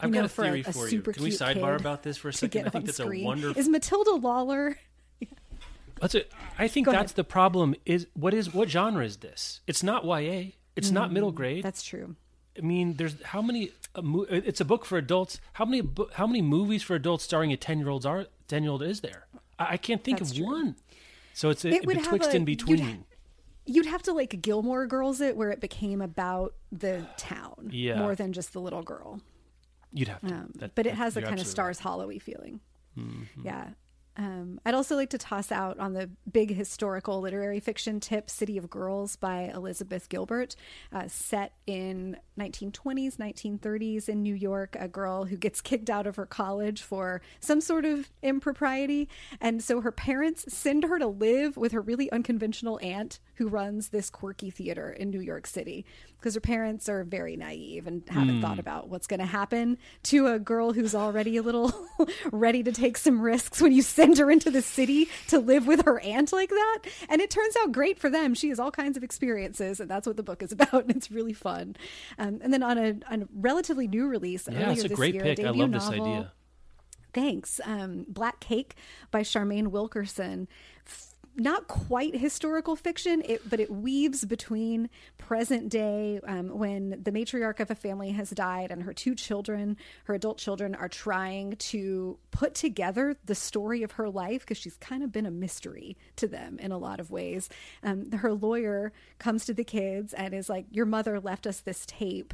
I've you got know, a for a- theory a for you. Can we sidebar about this for a second? I think that's screen. a wonderful. Is Matilda Lawler? That's a, I think Go that's ahead. the problem. Is what is what genre is this? It's not YA. It's not middle grade. Mm, That's true. I mean, there's how many? A mo- it's a book for adults. How many? bo- How many movies for adults starring a ten year olds are ten year old is there? I, can't think That's of true. one. So it's a, It would have betwixt a- you'd between. ha- You'd have to like Gilmore Girls it, where it became about the town Yeah. more than just the little girl. You'd have to. Um, That- but it that- has a kind of Stars Hollowy feeling. Mm-hmm. Yeah. Um, I'd also like to toss out on the big historical literary fiction tip City of Girls by Elizabeth Gilbert, uh, set in 1920s, 1930s in New York. A girl who gets kicked out of her college for some sort of impropriety. And so her parents send her to live with her really unconventional aunt who runs this quirky theater in New York City because her parents are very naive and haven't thought about what's going to happen to a girl who's already a little ready to take some risks when you send her into the city to live with her aunt like that. And it turns out great for them. She has all kinds of experiences, and that's what the book is about. And it's really fun. Um, and then on a, on a relatively new release, Yeah, earlier it's a this great year, pick. I debut love this novel, idea. Thanks. Um, Black Cake by Charmaine Wilkerson. Not quite historical fiction, it, but it weaves between present day um, when the matriarch of a family has died and her two children, her adult children, are trying to put together the story of her life because she's kind of been a mystery to them in a lot of ways. Um, her lawyer comes to the kids and is like, Your mother left us this tape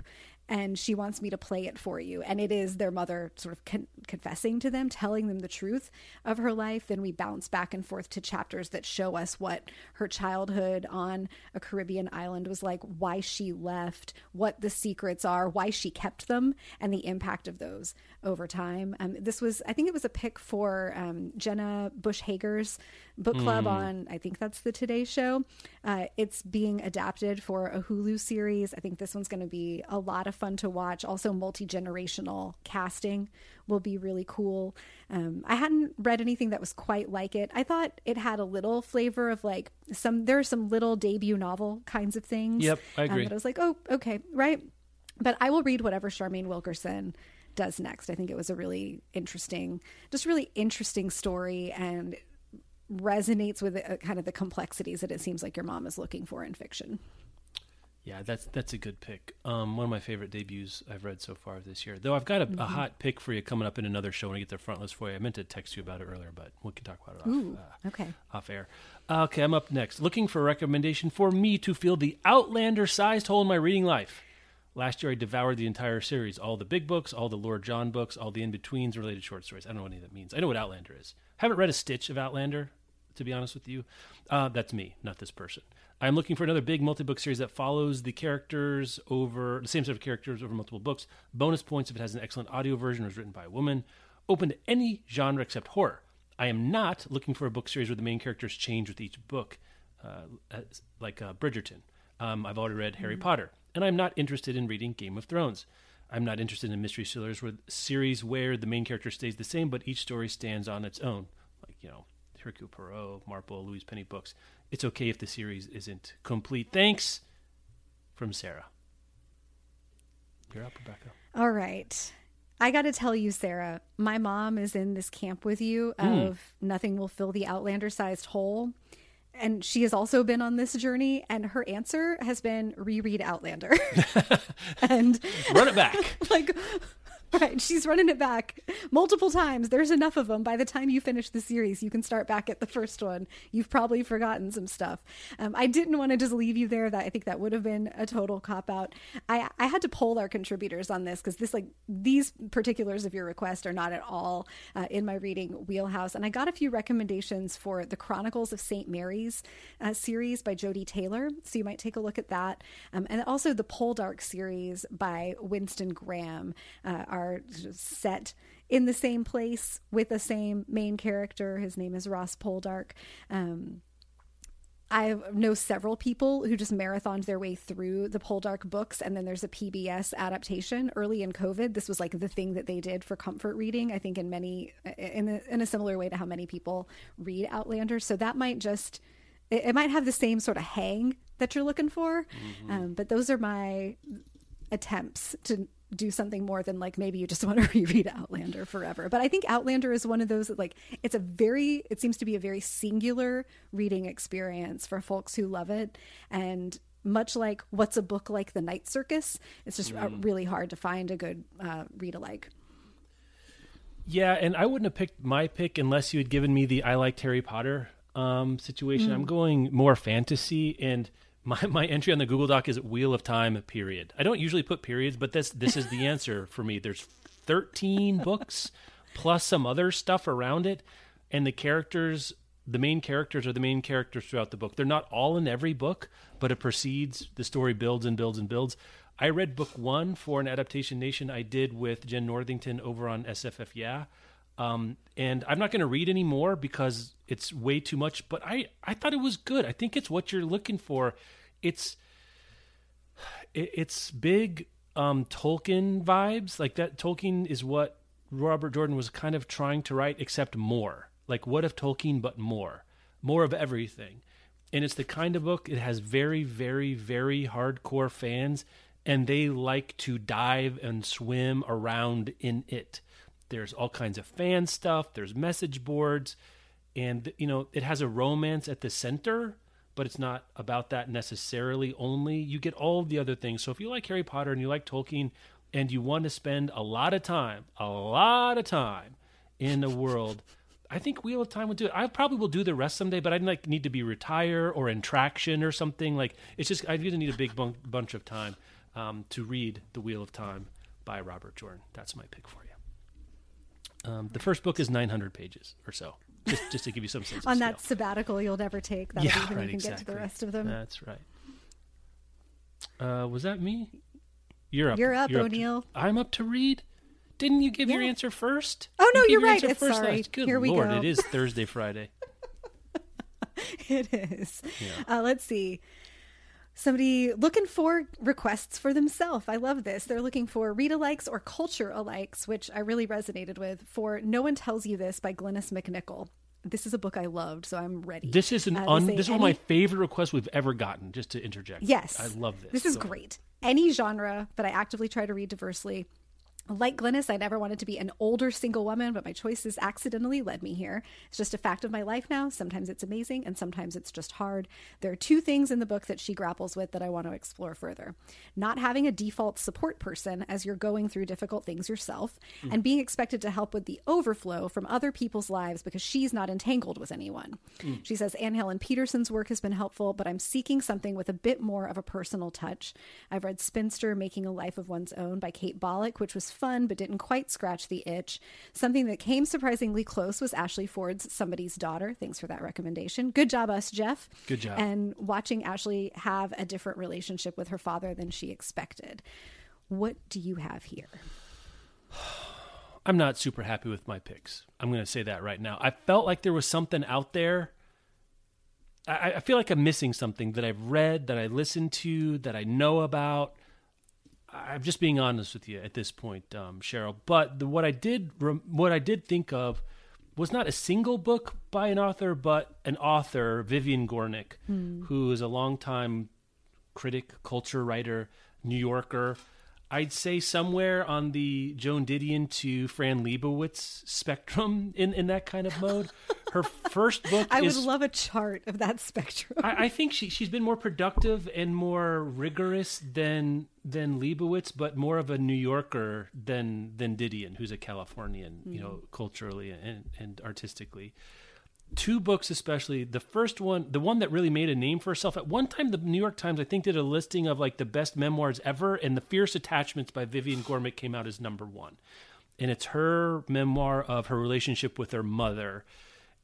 and she wants me to play it for you. And it is their mother sort of con- confessing to them, telling them the truth of her life. Then we bounce back and forth to chapters that show us what her childhood on a Caribbean island was like, why she left, what the secrets are, why she kept them, and the impact of those over time. Um, this was, I think it was a pick for um, Jenna Bush Hager's book club on, I think that's the Today Show. Uh, it's being adapted for a Hulu series. I think this one's going to be a lot of fun to watch. Also, multi generational casting will be really cool. Um, I hadn't read anything that was quite like it. I thought it had a little flavor of like some, there are some little debut novel kinds of things. Yep, I um, agree. that I was like, oh, okay, right. But I will read whatever Charmaine Wilkerson does next. I think it was a really interesting, just really interesting story and resonates with uh, kind of the complexities that it seems like your mom is looking for in fiction. Yeah, that's that's a good pick. Um, one of my favorite debuts I've read so far this year. Though I've got a, Mm-hmm. a hot pick for you coming up in another show when I get the front list for you. I meant to text you about it earlier, but we can talk about it off, Ooh, uh, okay. off air. Uh, okay, I'm up next. Looking for a recommendation for me to fill the Outlander-sized hole in my reading life. Last year, I devoured the entire series, all the big books, all the Lord John books, all the in-betweens, related short stories. I don't know what any of that means. I know what Outlander is. Haven't read a stitch of Outlander, to be honest with you. Uh, that's me, not this person. I'm looking for another big multi-book series that follows the characters over the same set of characters over multiple books. Bonus points if it has an excellent audio version or is written by a woman. Open to any genre except horror. I am not looking for a book series where the main characters change with each book, uh, like uh, Bridgerton. Um, I've already read Harry Potter, and I'm not interested in reading Game of Thrones. I'm not interested in mystery thrillers with series where the main character stays the same, but each story stands on its own, like you know Hercule Poirot, Marple, Louise Penny books. It's okay if the series isn't complete. Thanks from Sarah. You're up, Rebecca. All right. I got to tell you, Sarah, my mom is in this camp with you hmm. of nothing will fill the Outlander sized hole. and she has also been on this journey, and her answer has been reread Outlander. and run it back. like Right. She's running it back multiple times. There's enough of them. By the time you finish the series, you can start back at the first one. You've probably forgotten some stuff. Um, I didn't want to just leave you there. That I think that would have been a total cop out. I, I had to poll our contributors on this because this, like, these particulars of your request are not at all uh, in my reading wheelhouse. And I got a few recommendations for the Chronicles of St. Mary's uh, series by Jodi Taylor. So you might take a look at that. Um, and also the Poldark series by Winston Graham. Uh, are set in the same place with the same main character. His name is Ross Poldark. Um, I know several people who just marathoned their way through the Poldark books, and then there's a PBS adaptation. Early in COVID, this was like the thing that they did for comfort reading. I think in many, in a, in a similar way to how many people read Outlander. So that might just, it, it might have the same sort of hang that you're looking for. Mm-hmm. Um, but those are my attempts to do something more than like maybe you just want to reread Outlander forever. But I think Outlander is one of those that like it's a very it seems to be a very singular reading experience for folks who love it and much like what's a book like The Night Circus, it's just mm. really hard to find a good uh, read alike. Yeah, and I wouldn't have picked my pick unless you had given me the I liked Harry Potter um, situation. Mm. I'm going more fantasy and my, my entry on the Google Doc is Wheel of Time period. I don't usually put periods, but this this is the answer for me. There's 13 books plus some other stuff around it and the characters the main characters are the main characters throughout the book. They're not all in every book, but it proceeds, the story builds and builds and builds. I read book 1 for an adaptation nation I did with Jenn Northington over on SFF Yeah. Um, and I'm not going to read anymore because it's way too much. But I, I thought it was good. I think it's what you're looking for. It's it, it's big um, Tolkien vibes. Like that. Tolkien is what Robert Jordan was kind of trying to write, except more. Like what if Tolkien, but more, more of everything. And it's the kind of book it has very, very, very hardcore fans, and they like to dive and swim around in it there's all kinds of fan stuff, there's message boards, and you know, it has a romance at the center, but it's not about that necessarily only. You get all the other things. So if you like Harry Potter and you like Tolkien and you want to spend a lot of time, a lot of time in the world I think Wheel of Time would do it. I probably will do the rest someday, but I'd like need to be retire or in traction or something. Like it's just I really need a big bun- bunch of time um, to read the Wheel of Time by Robert Jordan. That's my pick for you. Um, the first book is 900 pages or so, just just to give you some sense. On that sabbatical you'll never take. That'll yeah, right, you can exactly. get to the rest of them. That's right. Uh, was that me? You're up. You're up, You're O'Neill. Up to, I'm up to read. Didn't you give yeah. your answer first? Oh no, you you're right. It's first sorry. Last. Good Here we Lord, go. it is Thursday, Friday. it is. Yeah. Uh, let's see. Somebody looking for requests for themselves. I love this. They're looking for read alikes or culture alikes, which I really resonated with. For No One Tells You This by Glynnis MacNicol. This is a book I loved, so I'm ready. This is an Uh, un, this is one of my favorite requests we've ever gotten. Just to interject, Yes. I love this. This is ahead. great. Any genre, but I actively try to read diversely. Like Glynnis, I never wanted to be an older single woman, but my choices accidentally led me here. It's just a fact of my life now. Sometimes it's amazing and sometimes it's just hard. There are two things in the book that she grapples with that I want to explore further not having a default support person as you're going through difficult things yourself, mm. and being expected to help with the overflow from other people's lives because she's not entangled with anyone. Mm. She says Anne Helen Petersen's work has been helpful, but I'm seeking something with a bit more of a personal touch. I've read Spinster Making a Life of One's Own by Kate Bolick, which was fun but didn't quite scratch the itch. Something that came surprisingly close was Ashley Ford's Somebody's Daughter. Thanks for that recommendation. Good job, us, Jeff. Good job. And watching Ashley have a different relationship with her father than she expected. What do you have here? I'm not super happy with my picks. I'm going to say that right now. I felt like there was something out there. I, I feel like I'm missing something that I've read, that I listened to, that I know about. I'm just being honest with you at this point, um, Cheryl. But the, what I did, rem- what I did think of, was not a single book by an author, but an author, Vivian Gornick, who is a longtime critic, culture writer, New Yorker. I'd say somewhere on the Joan Didion to Fran Lebowitz spectrum in, in that kind of mode. Her first book I is, would love a chart of that spectrum. I, I think she she's been more productive and more rigorous than than Lebowitz, but more of a New Yorker than than Didion, who's a Californian, you hmm. know, culturally and, and artistically two books especially. The first one the one that really made a name for herself at one time the new york times i think did a listing of like the best memoirs ever and the fierce attachments by vivian gornick came out as number one. And it's her memoir of her relationship with her mother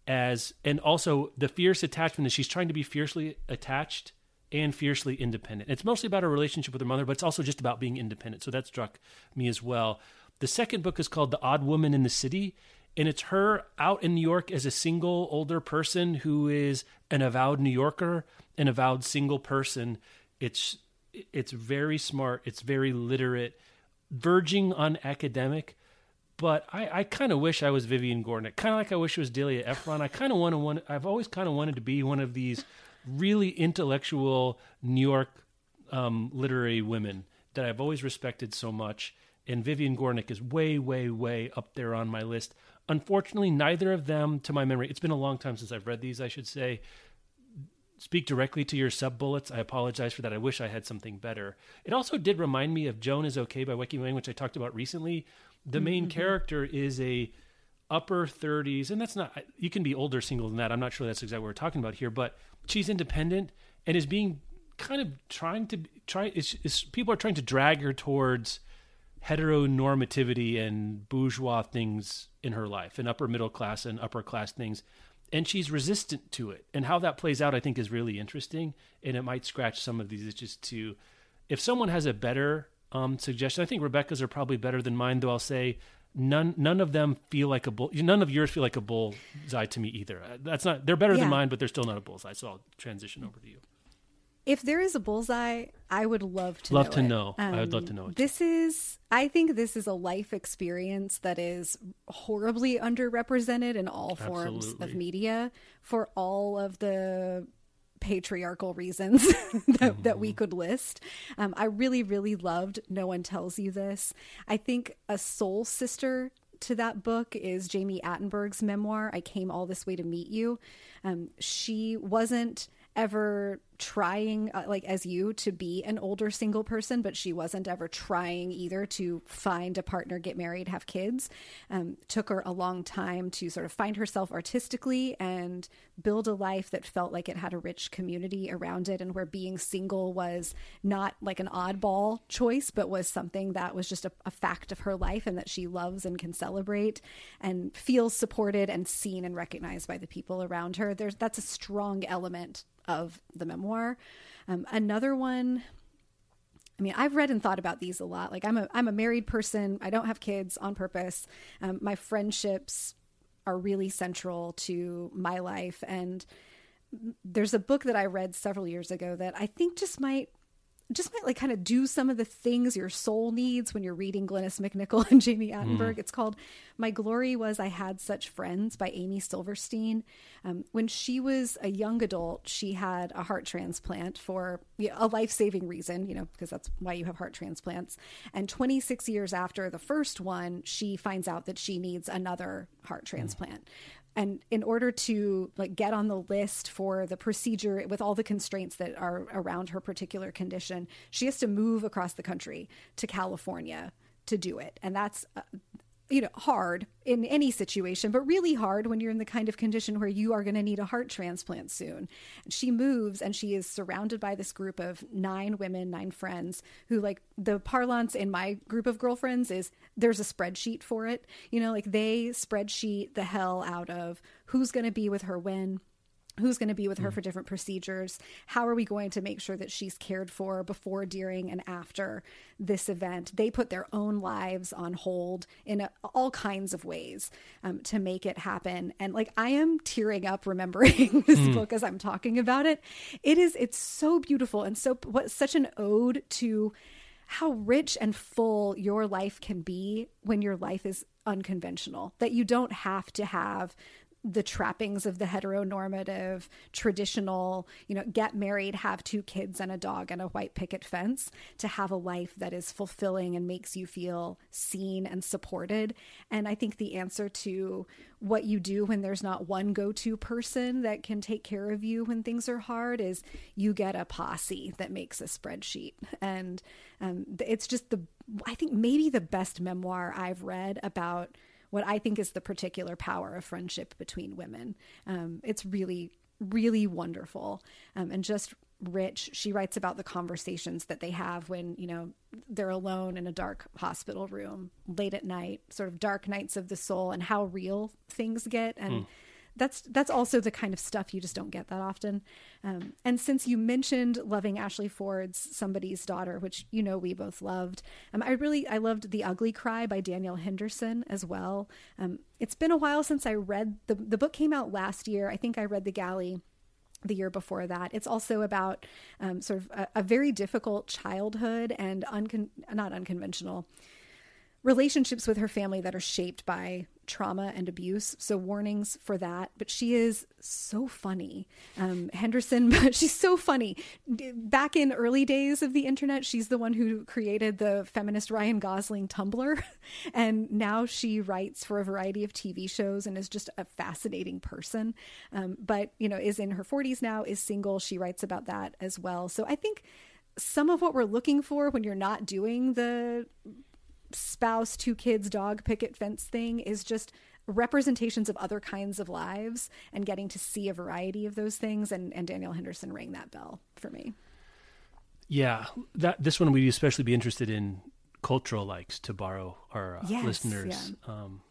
as and also the fierce attachment is she's trying to be fiercely attached and fiercely independent. It's mostly about her relationship with her mother but it's also just about being independent. So that struck me as well. The second book is called the odd woman in the city and it's her out in New York as a single older person who is an avowed New Yorker, an avowed single person. It's it's very smart, it's very literate, verging on academic. But I, I kind of wish I was Vivian Gornick. Kind of like I wish it was Delia Ephron. I kind of want to. I've always kind of wanted to be one of these really intellectual New York um, literary women that I've always respected so much. And Vivian Gornick is way, way, way up there on my list. Unfortunately, neither of them, to my memory, it's been a long time since I've read these, I should say, speak directly to your sub bullets. I apologize for that. I wish I had something better. It also did remind me of Joan is Okay by Weike Wang, which I talked about recently. The main mm-hmm. character is a upper 30s, and that's not, you can be older single than that. I'm not sure that's exactly what we're talking about here, but she's independent and is being kind of trying to try, is, is people are trying to drag her towards heteronormativity and bourgeois things in her life and upper middle class and upper class things and she's resistant to it. And how that plays out i think is really interesting and it might scratch some of these itches too. If someone has a better um, suggestion i think rebecca's are probably better than mine though i'll say none none of them feel like a bull none of yours feel like a bullseye to me either. That's not they're better yeah. than mine but they're still not a bullseye so i'll transition over to you if there is a bullseye, I would love to love know to it. know. Um, I would love to know. It this is, I think, this is a life experience that is horribly underrepresented in all forms Absolutely. of media for all of the patriarchal reasons that, mm-hmm. that, we mm-hmm. could list. Um, I really, really loved No One Tells You This. I think a soul sister to that book is Jami Attenberg's memoir, I Came All This Way to Meet You. Um, she wasn't ever trying uh, like as you to be an older single person but she wasn't ever trying either to find a partner get married have kids um, took her a long time to sort of find herself artistically and build a life that felt like it had a rich community around it and where being single was not like an oddball choice but was something that was just a, a fact of her life and that she loves and can celebrate and feels supported and seen and recognized by the people around her there's that's a strong element of the memoir. Um, another one. I mean, I've read and thought about these a lot. Like, I'm a I'm a married person. I don't have kids on purpose. Um, my friendships are really central to my life, and there's a book that I read several years ago that I think just might just might like kind of do some of the things your soul needs when you're reading Glynnis MacNicol and Jami Attenberg. Mm. It's called My Glory Was I Had Such Friends by Amy Silverstein. Um, when she was a young adult, she had a heart transplant for you know, a life saving reason, you know, because that's why you have heart transplants. And 26 years after the first one, she finds out that she needs another heart mm. transplant. And in order to like get on the list for the procedure with all the constraints that are around her particular condition she has to move across the country to california to do it. And that's uh, you know hard in any situation but really hard when you're in the kind of condition where you are going to need a heart transplant soon. And she moves and she is surrounded by this group of nine women nine friends who like the parlance in my group of girlfriends is there's a spreadsheet for it. You know like they spreadsheet the hell out of who's going to be with her when who's going to be with her mm. for different procedures how are we going to make sure that she's cared for before during and after this event they put their own lives on hold in a, all kinds of ways um, to make it happen and like i am tearing up remembering this mm. book as i'm talking about it it is it's so beautiful and so what such an ode to how rich and full your life can be when your life is unconventional that you don't have to have the trappings of the heteronormative traditional you know get married have two kids and a dog and a white picket fence to have a life that is fulfilling and makes you feel seen and supported. And i think the answer to what you do when there's not one go-to person that can take care of you when things are hard is you get a posse that makes a spreadsheet. And um, it's just the i think maybe the best memoir i've read about what I think is the particular power of friendship between women. Um, it's really, really wonderful um, and just rich. She writes about the conversations that they have when, you know, they're alone in a dark hospital room late at night, sort of dark nights of the soul, and how real things get. And mm that's that's also the kind of stuff you just don't get that often. Um, and since you mentioned loving Ashley Ford's Somebody's Daughter, which you know we both loved, um, I really I loved The Ugly Cry by Danielle Henderson as well. Um, it's been a while since I read the the book came out last year. I think I read The Galley the year before that. It's also about um, sort of a, a, very difficult childhood and uncon- not unconventional relationships with her family that are shaped by trauma and abuse. So warnings for that. But she is so funny. Um, Henderson, she's so funny. Back in early days of the internet, she's the one who created the feminist Ryan Gosling Tumblr. And now she writes for a variety of TV shows and is just a fascinating person. Um, but, you know, is in her 40s now, is single. She writes about that as well. So I think some of what we're looking for when you're not doing the spouse, two kids, dog, picket fence thing is just representations of other kinds of lives and getting to see a variety of those things. And, and Danielle Henderson rang that bell for me. Yeah, that this one we'd especially be interested in cultural likes to borrow our uh, yes, listeners. Yeah. Um,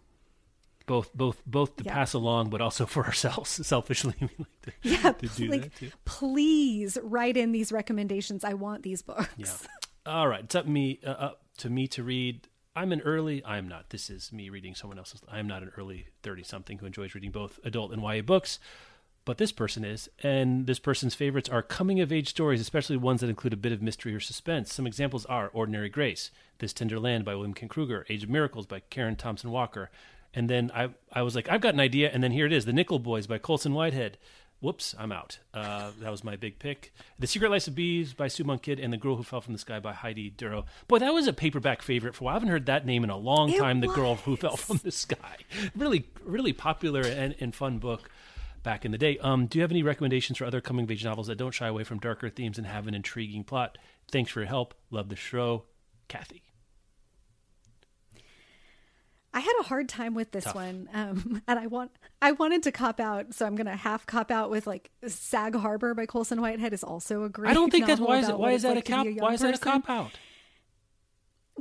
both both both to yeah. pass along but also for ourselves selfishly we like to, yeah, to do like, that too. please write in these recommendations i want these books yeah all right it's up me uh, up to me to read I'm an early, I'm not, this is me reading someone else's, I'm not an early 30 something who enjoys reading both adult and YA books, but this person is. And this person's favorites are coming of age stories, especially ones that include a bit of mystery or suspense. Some examples are Ordinary Grace, This Tender Land by William Kent Krueger, Age of Miracles by Karen Thompson Walker. And then I, I was like, I've got an idea. And then here it is The Nickel Boys by Colson Whitehead whoops, I'm out. Uh, that was my big pick. The Secret Life of Bees by Sue Monk Kidd and The Girl Who Fell from the Sky by Heidi Durrow. Boy, that was a paperback favorite for a while. I haven't heard that name in a long it time. Was. The Girl Who Fell from the Sky. Really, really popular and, and fun book back in the day. Um, do you have any recommendations for other coming of age novels that don't shy away from darker themes and have an intriguing plot? Thanks for your help. Love the show. Kathy. I had a hard time with this Tough. one, um, and I want I wanted to cop out, so I'm gonna half cop out with like Sag Harbor by Colson Whitehead is also a great. I don't think that's why is it why is that like a cop why is that a cop out?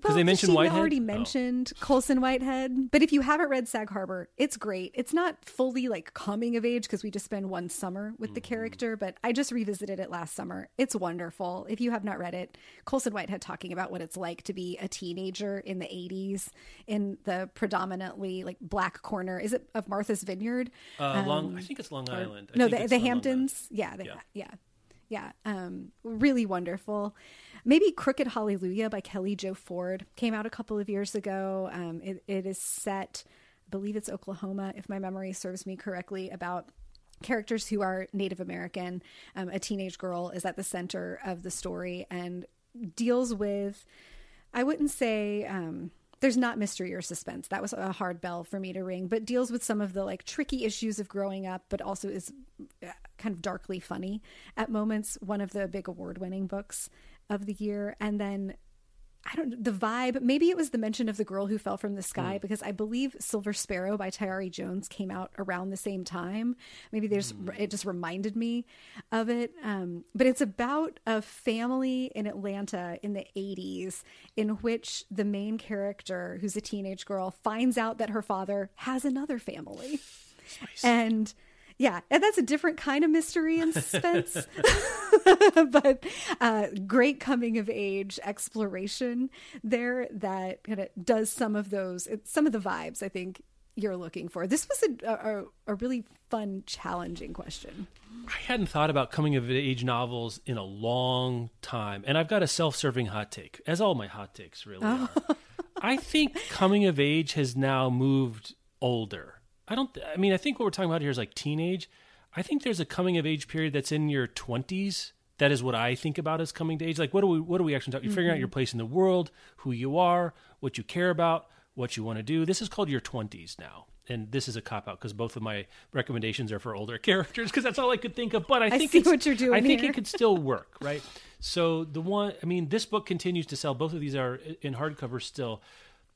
Well, they mentioned she Whitehead? already Oh. mentioned Colson Whitehead, but if you haven't read Sag Harbor, it's great. It's not fully like coming of age because we just spend one summer with the Mm-hmm. character, but I just revisited it last summer. It's wonderful. If you have not read it, Colson Whitehead talking about what it's like to be a teenager in the 80s in the predominantly like black corner. Is it of Martha's Vineyard? Uh, Long, Um, I think it's Long Island. I no, the, the Long. Hamptons. Yeah, the, Yeah. yeah, yeah, Um, really wonderful. Maybe Crooked Hallelujah by Kelli Jo Ford came out a couple of years ago. Um, it, it is set, I believe it's Oklahoma, if my memory serves me correctly, about characters who are Native American. Um, a teenage girl is at the center of the story and deals with, I wouldn't say, um, there's not mystery or suspense. That was a hard bell for me to ring, but deals with some of the like tricky issues of growing up, but also is uh, kind of darkly funny at moments. One of the big award winning books of the year. And then I don't the vibe. Maybe it was the mention of the girl who fell from the sky because I believe Silver Sparrow by Tayari Jones came out around the same time. Maybe there's it just reminded me of it. Um, but it's about a family in Atlanta in the 80s in which the main character, who's a teenage girl, finds out that her father has another family, and yeah, and that's a different kind of mystery and suspense. but uh, great coming of age exploration there that kind of does some of those, some of the vibes I think you're looking for. This was a, a, a really fun, challenging question. I hadn't thought about coming of age novels in a long time, and I've got a self-serving hot take, as all my hot takes really are. I think coming of age has now moved older. I don't. I mean, I think what we're talking about here is like teenage. I think there's a coming of age period that's in your 20s. That is what I think about as coming to age. Like, what do we what do we actually talk? You're figuring out your place in the world, who you are, what you care about, what you want to do. This is called your 20s now. And this is a cop out because both of my recommendations are for older characters because that's all I could think of. But I think see what you're doing I think here. it could still work, right? So the one, I mean, this book continues to sell. Both of these are in hardcover still.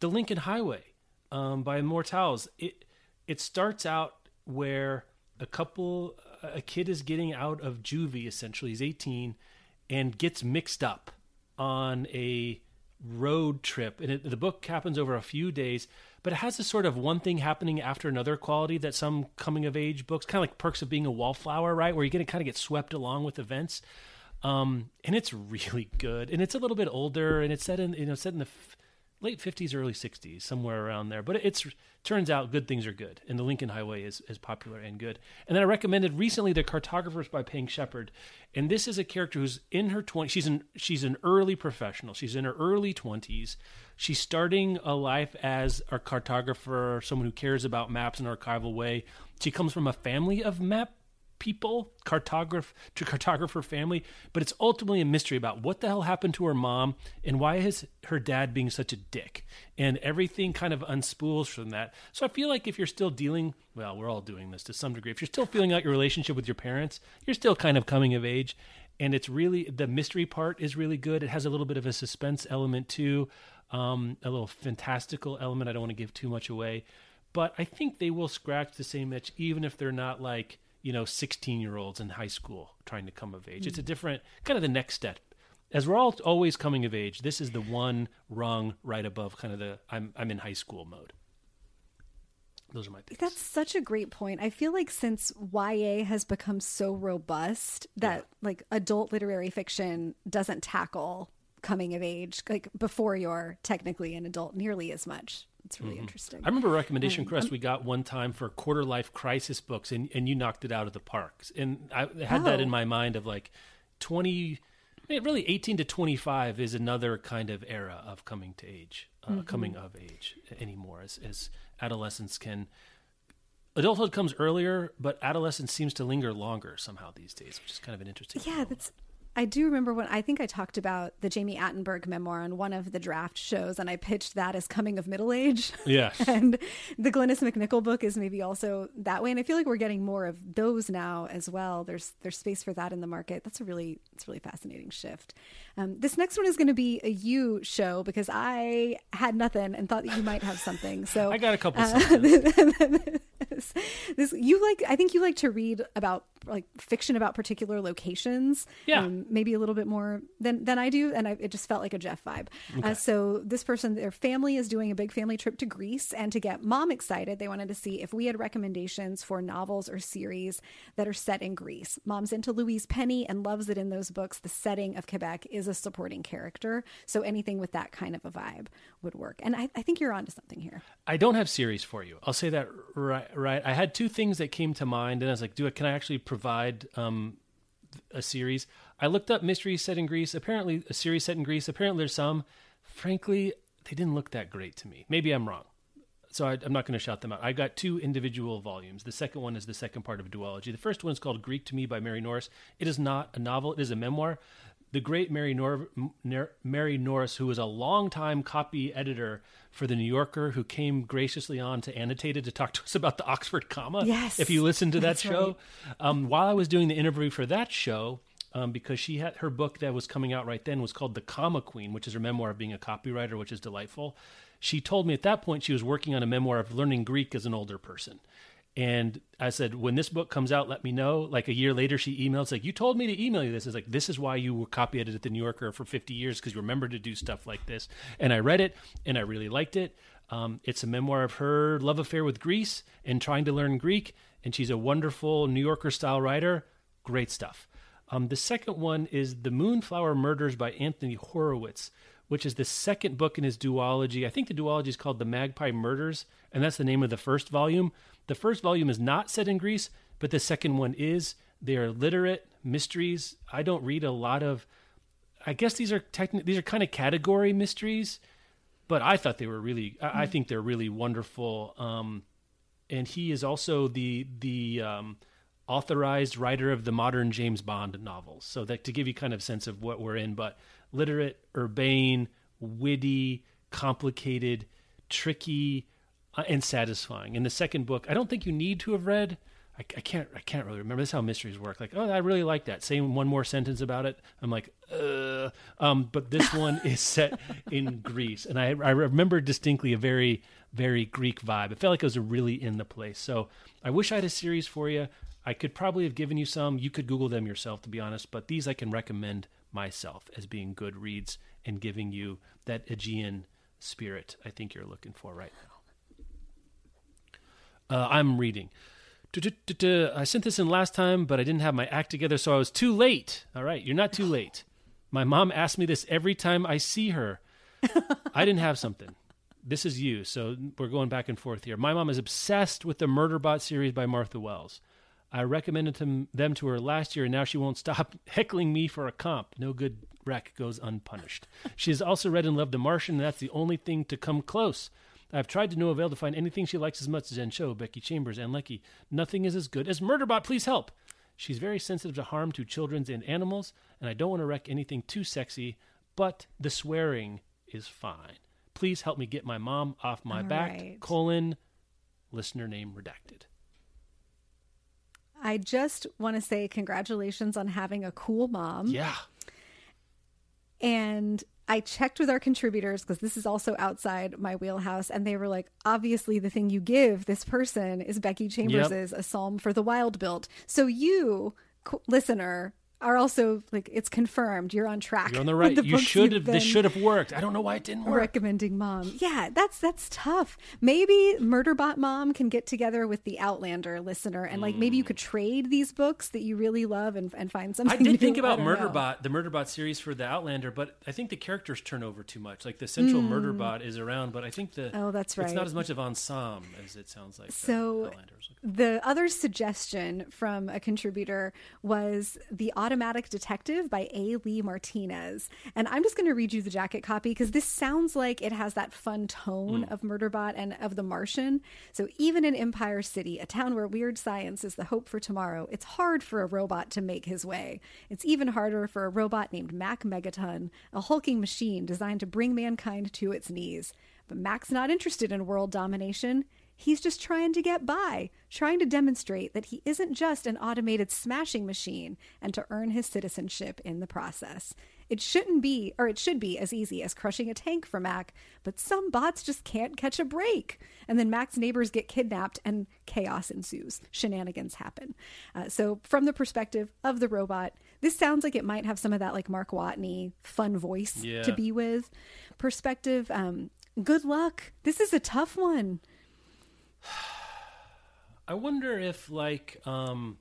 The Lincoln Highway um, by Amor Towles. It it starts out where a couple, a kid is getting out of juvie. Essentially, he's 18 and gets mixed up on a road trip. And it, the book happens over a few days, but it has this sort of one thing happening after another quality that some coming of age books, kind of like Perks of Being a Wallflower, right? Where you're going to kind of get swept along with events. Um, and it's really good. And it's a little bit older and it's set in, you know, set in the late 50s, early 60s, somewhere around there. But it's turns out good things are good. And the Lincoln Highway is, is popular and good. And then I recommended recently The Cartographers by Peng Shepherd. And this is a character who's in her 20s. She's an, she's an early professional. She's in her early 20s. She's starting a life as a cartographer, someone who cares about maps in an archival way. She comes from a family of map people, cartograph to cartographer family, but it's ultimately a mystery about what the hell happened to her mom and why is her dad being such a dick. And everything kind of unspools from that. So I feel like if you're still dealing, well, we're all doing this to some degree. If you're still feeling out your relationship with your parents, you're still kind of coming of age. And it's really the mystery part is really good. It has a little bit of a suspense element too, um, a little fantastical element. I don't want to give too much away, but I think they will scratch the same itch, even if they're not like you know 16 year olds in high school trying to come of age. It's a hmm. different kind of the next step. As we're all always coming of age this is the one rung right above kind of the i'm i'm in high school mode. Those are my picks That's such a great point. I feel like since YA has become so robust that like adult literary fiction doesn't tackle coming of age like before you're technically an adult nearly as much. It's really interesting. Mm-hmm. I remember a recommendation, Chris, we got one time for quarter life crisis books, and, and you knocked it out of the parks. And I had that Oh. in my mind of like 20, I mean, really 18 to 25 is another kind of era of coming to age, uh, coming of age anymore, as, as adolescents can. Adulthood comes earlier, but adolescence seems to linger longer somehow these days, which is kind of an interesting. Yeah, that's. I do remember when I think I talked about the Jami Attenberg memoir on one of the draft shows, and I pitched that as coming of middle age. Yes. and the Glynnis MacNicol book is maybe also that way. And I feel like we're getting more of those now as well. There's there's space for that in the market. That's a really it's a really fascinating shift. Um, this next one is going to be a you show because I had nothing and thought that you might have something. So I got a couple. uh, this, this you like i think you like to read about like fiction about particular locations Yeah. um, maybe a little bit more than than i do and I, it just felt like a jeff vibe uh, so this person their family is doing a big family trip to greece and to get mom excited they wanted to see if we had recommendations for novels or series that are set in greece mom's into louise penny and loves it in those books the setting of quebec is a supporting character so anything with that kind of a vibe would work and i, I think you're onto something here I don't have series for you. I'll say that right. Right. I had two things that came to mind, and I was like, "Do it? Can I actually provide um, a series?" I looked up mysteries set in Greece. Apparently, a series set in Greece. Apparently, there's some. Frankly, they didn't look that great to me. Maybe I'm wrong. So I, I'm not going to shout them out. I got two individual volumes. The second one is the second part of a duology. The first one is called Greek to Me by Mary Norris. It is not a novel. It is a memoir. The great Mary, Nor- Mary Norris, who was a longtime copy editor for the New Yorker, who came graciously on to Annotated to talk to us about the Oxford comma. Yes, if you listen to that show, um, while I was doing the interview for that show, um, because she had her book that was coming out right then was called The Comma Queen, which is her memoir of being a copywriter, which is delightful. She told me at that point she was working on a memoir of learning Greek as an older person. And I said, when this book comes out, let me know. Like a year later, she emailed, it's like, you told me to email you this. It's like, this is why you were copy edited at the New Yorker for 50 years because you remember to do stuff like this. And I read it and I really liked it. Um, it's a memoir of her love affair with Greece and trying to learn Greek. And she's a wonderful New Yorker style writer. Great stuff. Um, the second one is The Moonflower Murders by Anthony Horowitz, which is the second book in his duology. I think the duology is called The Magpie Murders, and that's the name of the first volume. The first volume is not set in Greece, but the second one is. They are literate mysteries. I don't read a lot of. I guess these are techni- these are kind of category mysteries, but I thought they were really. I, I think they're really wonderful. Um, and he is also the the um, authorized writer of the modern James Bond novels. So that to give you kind of sense of what we're in, but literate, urbane, witty, complicated, tricky, uh, and satisfying. In the second book, I don't think you need to have read. I, I, can't. I can't really remember. This is how mysteries work. Like, oh, I really like that. Say one more sentence about it, I'm like, uh. Um, but this one is set in Greece, and I, I remember distinctly a very, very Greek vibe. It felt like it was really in the place. So I wish I had a series for you. I could probably have given you some. You could Google them yourself, to be honest. But these I can recommend myself as being good reads and giving you that Aegean spirit I think you're looking for right now. Uh, I'm reading. I sent this in last time, but I didn't have my act together, so I was too late. All right, you're not too late. My mom asks me this every time I see her. I didn't have something. This is you, so we're going back and forth here. My mom is obsessed with the Murderbot series by Martha Wells. I recommended them to her last year, and now she won't stop heckling me for a comp. No good wreck goes unpunished. She has also read and loved The Martian, and that's the only thing to come close. I've tried to no avail to find anything she likes as much as Zen Cho, Becky Chambers, and Leckie. Nothing is as good as Murderbot. Please help. She's very sensitive to harm to children and animals, and I don't want to wreck anything too sexy, but the swearing is fine. Please help me get my mom off my All back. right. Colon, listener name redacted. I just want to say congratulations on having a cool mom. Yeah. And I checked with our contributors because this is also outside my wheelhouse, and they were like, obviously, the thing you give this person is Becky Chambers's A Psalm for the Wild Built. So you, listener, are also like it's confirmed you're on track. You're on the right. the you should you've. This should have worked. I don't know why it didn't work. recommending mom. Yeah, that's that's tough. Maybe Murderbot mom can get together with the Outlander listener and like maybe you could trade these books that you really love and, and find something. I did new. think about don't know. Murderbot, the Murderbot series for the Outlander, but I think the characters turn over too much. Like the central Murderbot is around, but I think the Hmm. Oh, that's right. It's not as much of ensemble as it sounds like. So was. the other suggestion from a contributor was The Automatic Detective by A. Lee Martinez. And I'm just going to read you the jacket copy because this sounds like it has that fun tone mm. of Murderbot and of The Martian. So even in Empire City, a town where weird science is the hope for tomorrow, it's hard for a robot to make his way. It's even harder for a robot named Mac Megaton, a hulking machine designed to bring mankind to its knees. But Mac's not interested in world domination. He's just trying to get by, trying to demonstrate that he isn't just an automated smashing machine and to earn his citizenship in the process. It shouldn't be, or it should be, as easy as crushing a tank for Mac, but some bots just can't catch a break. And then Mac's neighbors get kidnapped and chaos ensues. Shenanigans happen. Uh, so, from the perspective of the robot, this sounds like it might have some of that like Mark Watney fun voice Yeah. to be with. Perspective, um, good luck. This is a tough one. I wonder if like um,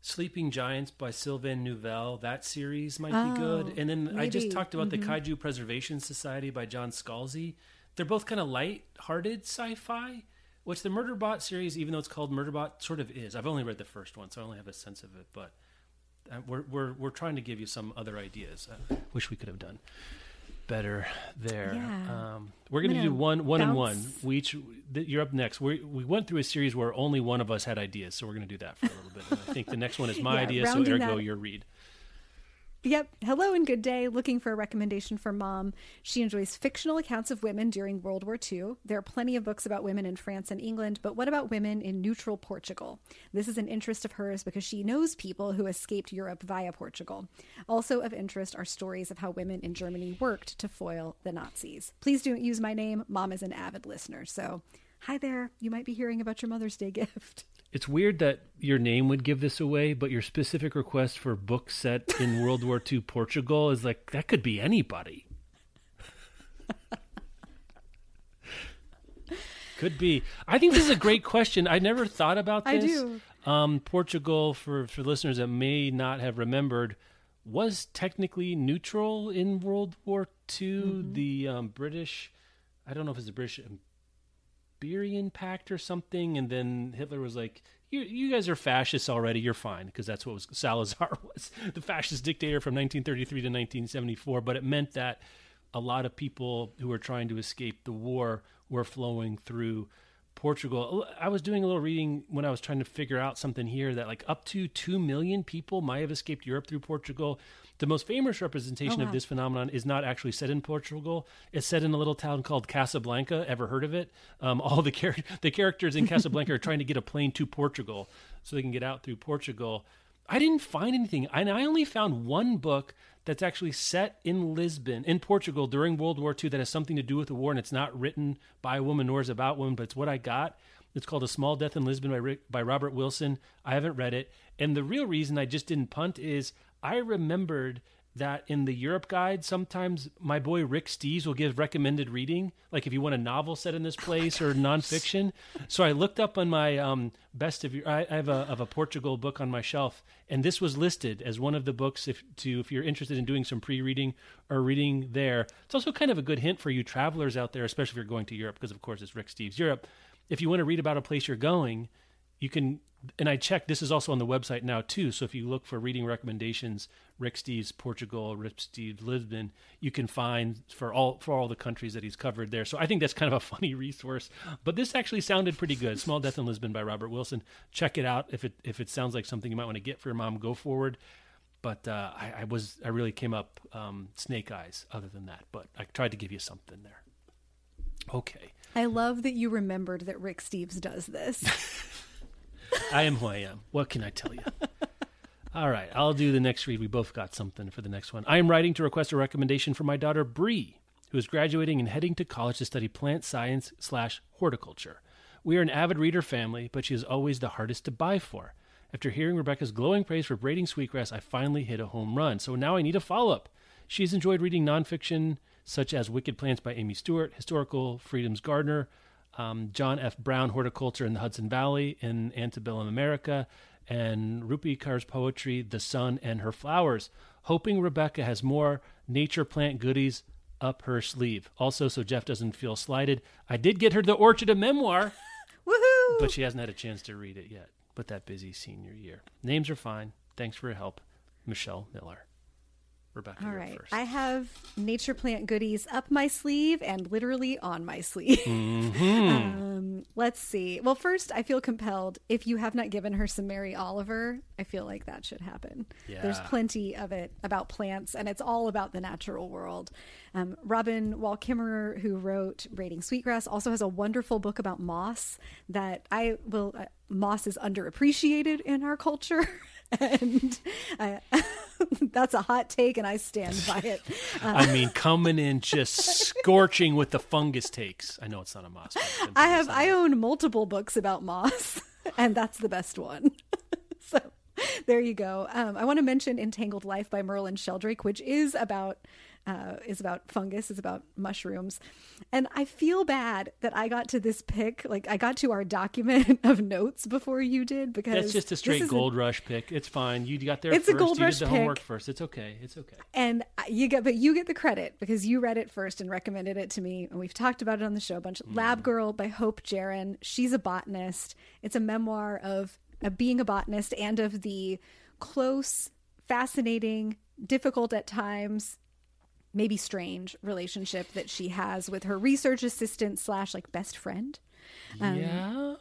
Sleeping Giants by Sylvain Neuvel, that series might be good. Oh, And then I just talked about the Kaiju Preservation Society by John Scalzi. They're both kind of light-hearted sci-fi, which the Murderbot series, even though it's called Murderbot, sort of is. I've only read the first one, so I only have a sense of it. But uh, we're we're we're trying to give you some other ideas. I wish we could have done better there. Yeah. Um, we're going to do one one and one. We each you're up next. We we went through a series where only one of us had ideas, so we're going to do that for a little bit. And I think the next one is my Yeah, idea, so ergo that- your read. Yep. Hello and good day. Looking for a recommendation for mom. She enjoys fictional accounts of women during World War II. There are plenty of books about women in France and England, but what about women in neutral Portugal? This is an interest of hers because she knows people who escaped Europe via Portugal. Also of interest are stories of how women in Germany worked to foil the Nazis. Please don't use my name. Mom is an avid listener. So, hi there. You might be hearing about your Mother's Day gift. It's weird that your name would give this away, but your specific request for book set in World War II Portugal is like that could be anybody. could be. I think this is a great question. I never thought about I this. do. Um, Portugal, for for listeners that may not have remembered, was technically neutral in World War II. Mm-hmm. The um, British, I don't know if it's the British Iberian Pact or something, and then Hitler was like, "You, you guys are fascists already. You're fine," because that's what was Salazar was, the fascist dictator from 1933 to 1974. But it meant that a lot of people who were trying to escape the war were flowing through Portugal. I was doing a little reading when I was trying to figure out something here that like up to 2 million people might have escaped Europe through Portugal. The most famous representation Oh, of this phenomenon is not actually set in Portugal. It's set in a little town called Casablanca. Ever heard of it? Um, all the char- the characters in Casablanca are trying to get a plane to Portugal so they can get out through Portugal. I didn't find anything. And I only found one book that's actually set in Lisbon, in Portugal, during World War II that has something to do with the war, and it's not written by a woman nor is about women, but it's what I got. It's called A Small Death in Lisbon by, Rick, by Robert Wilson. I haven't read it. And the real reason I just didn't punt is I remembered that in the Europe guide, sometimes my boy Rick Steves will give recommended reading, like if you want a novel set in this place or nonfiction. So I looked up on my um, best of your, I, I have a of a Portugal book on my shelf, and this was listed as one of the books if to if you're interested in doing some pre-reading or reading there. It's also kind of a good hint for you travelers out there, especially if you're going to Europe, because of course it's Rick Steves Europe. If you want to read about a place you're going, you can and I checked this is also on the website now too. So if you look for reading recommendations, Rick Steves Portugal, Rick Steves Lisbon, you can find for all for all the countries that he's covered there. So I think that's kind of a funny resource. But this actually sounded pretty good. Small Death in Lisbon by Robert Wilson. Check it out if it if it sounds like something you might want to get for your mom. Go forward. But uh, I, I was I really came up um, snake eyes. Other than that, but I tried to give you something there. Okay, I love that you remembered that Rick Steves does this. I am who I am. What can I tell you? All right, I'll do the next read. We both got something for the next one. I am writing to request a recommendation for my daughter Bree, who is graduating and heading to college to study plant science slash horticulture. We are an avid reader family, but she is always the hardest to buy for. After hearing Rebecca's glowing praise for braiding sweetgrass, I finally hit a home run. So now I need a follow up. She's enjoyed reading nonfiction such as Wicked Plants by Amy Stewart, Historical Freedom's Gardener, um, John F. Brown, Horticulture in the Hudson Valley in Antebellum America, and Rupi Kaur's poetry, The Sun and Her Flowers, hoping Rebecca has more nature plant goodies up her sleeve. Also, so Jeff doesn't feel slighted, I did get her the Orchard a memoir, Woohoo! but she hasn't had a chance to read it yet. But that busy senior year. Names are fine. Thanks for your help, Michelle Miller. Rebecca, All right. first. I have nature plant goodies up my sleeve and literally on my sleeve. um, let's see. Well, first, I feel compelled. If you have not given her some Mary Oliver, I feel like that should happen. Yeah. There's plenty of it about plants, and it's all about the natural world. Um, Robin Wall Kimmerer, who wrote Braiding Sweetgrass, also has a wonderful book about moss that I will. Uh, moss is underappreciated in our culture. and uh, that's a hot take, and I stand by it. Uh, I mean, coming in just scorching with the fungus takes. I know it's not a moss. I have I own multiple books about moss, and that's the best one. so there you go. Um, I want to mention Entangled Life by Merlin Sheldrake, which is about uh, is about fungus, is about mushrooms, and I feel bad that I got to this pick. Like I got to our document of notes before you did because That's just a straight gold rush pick. It's fine. You got there It's a first. gold you rush did the homework first. It's okay. It's okay. and you get but you get the credit because you read it first and recommended it to me and we've talked about it on the show a bunch lab girl by Hope Jahren she's a botanist it's a memoir of, of being a botanist and of the close fascinating difficult at times maybe strange relationship that she has with her research assistant slash like best friend. Um, yeah.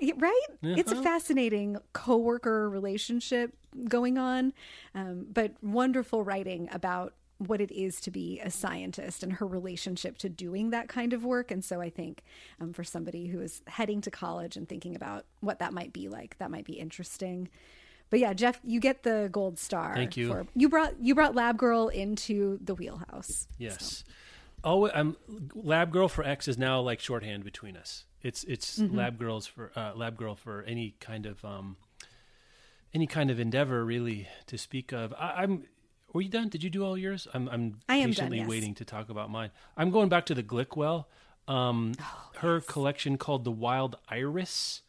Y- right? It's a Uh-huh. fascinating coworker relationship going on um, but wonderful writing about what it is to be a scientist and her relationship to doing that kind of work. And so i think um, for somebody who is heading to college and thinking about what that might be like that might be interesting but yeah jeff you get the gold star Thank you. for, you brought you brought lab girl into the wheelhouse Yes. Oh, I'm lab girl for X is now like shorthand between us. It's it's Mm-hmm. lab girls for uh, lab girl for any kind of um any kind of endeavor really to speak of. I, I'm. Were you done? Did you do all yours? I'm. I'm I am done, patiently yes. waiting to talk about mine. I'm going back to the Glück well. Um, Oh, her collection called The Wild Iris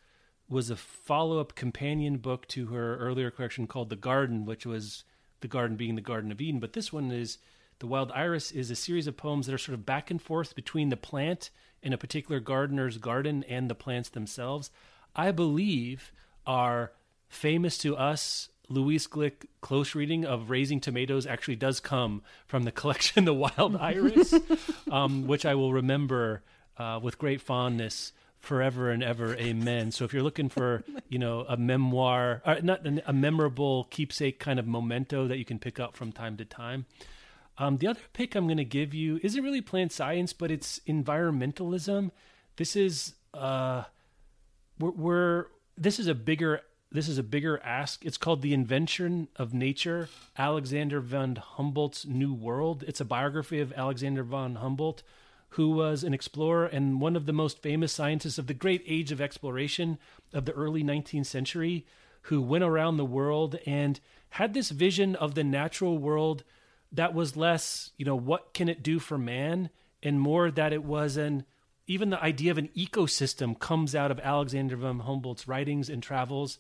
was a follow-up companion book to her earlier collection called The Garden, which was the garden being the Garden of Eden. But this one is The Wild Iris is a series of poems that are sort of back and forth between the plant in a particular gardener's garden and the plants themselves. I believe are famous to us. Louise Glück close reading of Raising Tomatoes actually does come from the collection The Wild Iris, um, which I will remember uh, with great fondness forever and ever amen. So if you're looking for you know a memoir or not a memorable keepsake kind of memento that you can pick up from time to time um, the other pick i'm going to give you isn't really plant science but it's environmentalism. This is uh we're, we're this is a bigger this is a bigger ask. It's called the invention of nature alexander von humboldt's new world. It's a biography of alexander von humboldt who was an explorer and one of the most famous scientists of the great age of exploration of the early 19th century, who went around the world and had this vision of the natural world that was less, you know, what can it do for man, and more that it was an even the idea of an ecosystem comes out of Alexander von Humboldt's writings and travels.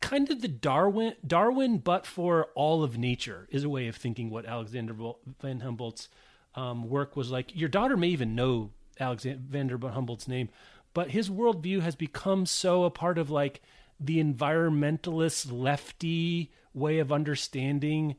Kind of the Darwin, Darwin, but for all of nature is a way of thinking what Alexander von Humboldt's um, work was like your daughter may even know Alexander von Humboldt's name, but his worldview has become so a part of like the environmentalist lefty way of understanding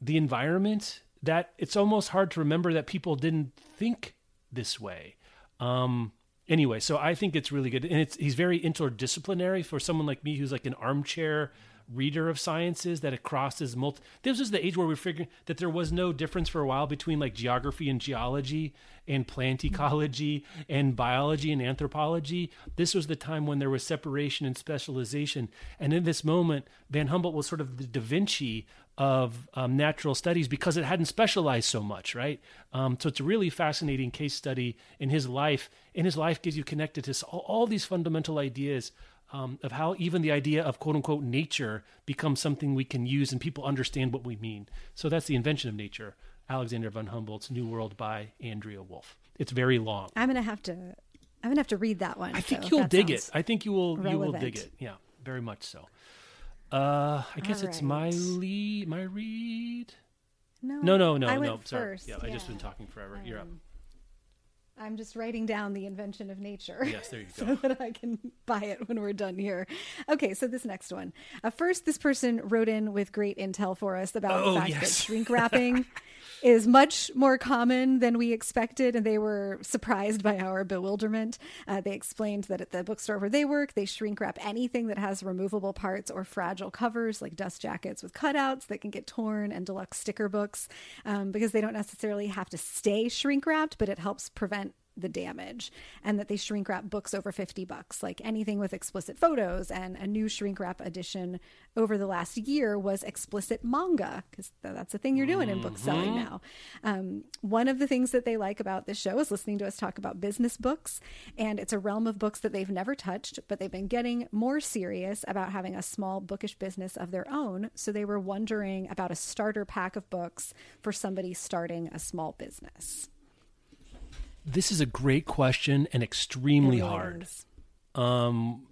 the environment that it's almost hard to remember that people didn't think this way. Um, anyway, so I think it's really good, and it's he's very interdisciplinary for someone like me who's like an armchair reader of sciences that it crosses multi. This was the age where we figured that there was no difference for a while between like geography and geology and plant ecology and biology and anthropology. This was the time when there was separation and specialization. And in this moment, Van Humboldt was sort of the Da Vinci of um, natural studies because it hadn't specialized so much, right? Um, so it's a really fascinating case study in his life. And his life gives you connected to all, all these fundamental ideas um, of how even the idea of quote unquote nature becomes something we can use and people understand what we mean. So that's the invention of nature, Alexander von Humboldt's New World by Andrea Wulf. It's very long. I'm gonna have to. I'm gonna have to read that one. I think so you'll dig it. I think you will. Relevant. You will dig it. Yeah, very much so. Uh, I guess All it's right. my lead, my read. No, no, no, no, no. Sorry. Yeah, yeah, I just been talking forever. Um, You're up. I'm just writing down the invention of nature. Yes, there you go. so that I can buy it when we're done here. Okay, so this next one. Uh, first, this person wrote in with great intel for us about oh, the fact yes. that shrink wrapping is much more common than we expected, and they were surprised by our bewilderment. Uh, they explained that at the bookstore where they work, they shrink wrap anything that has removable parts or fragile covers, like dust jackets with cutouts that can get torn, and deluxe sticker books, um, because they don't necessarily have to stay shrink wrapped, but it helps prevent the damage and that they shrink wrap books over 50 bucks. Like anything with explicit photos and a new shrink wrap edition over the last year was explicit manga because that's the thing you're doing in book selling mm-hmm. now. Um, one of the things that they like about this show is listening to us talk about business books and it's a realm of books that they've never touched but they've been getting more serious about having a small bookish business of their own. So they were wondering about a starter pack of books for somebody starting a small business this is a great question and extremely hard. Um,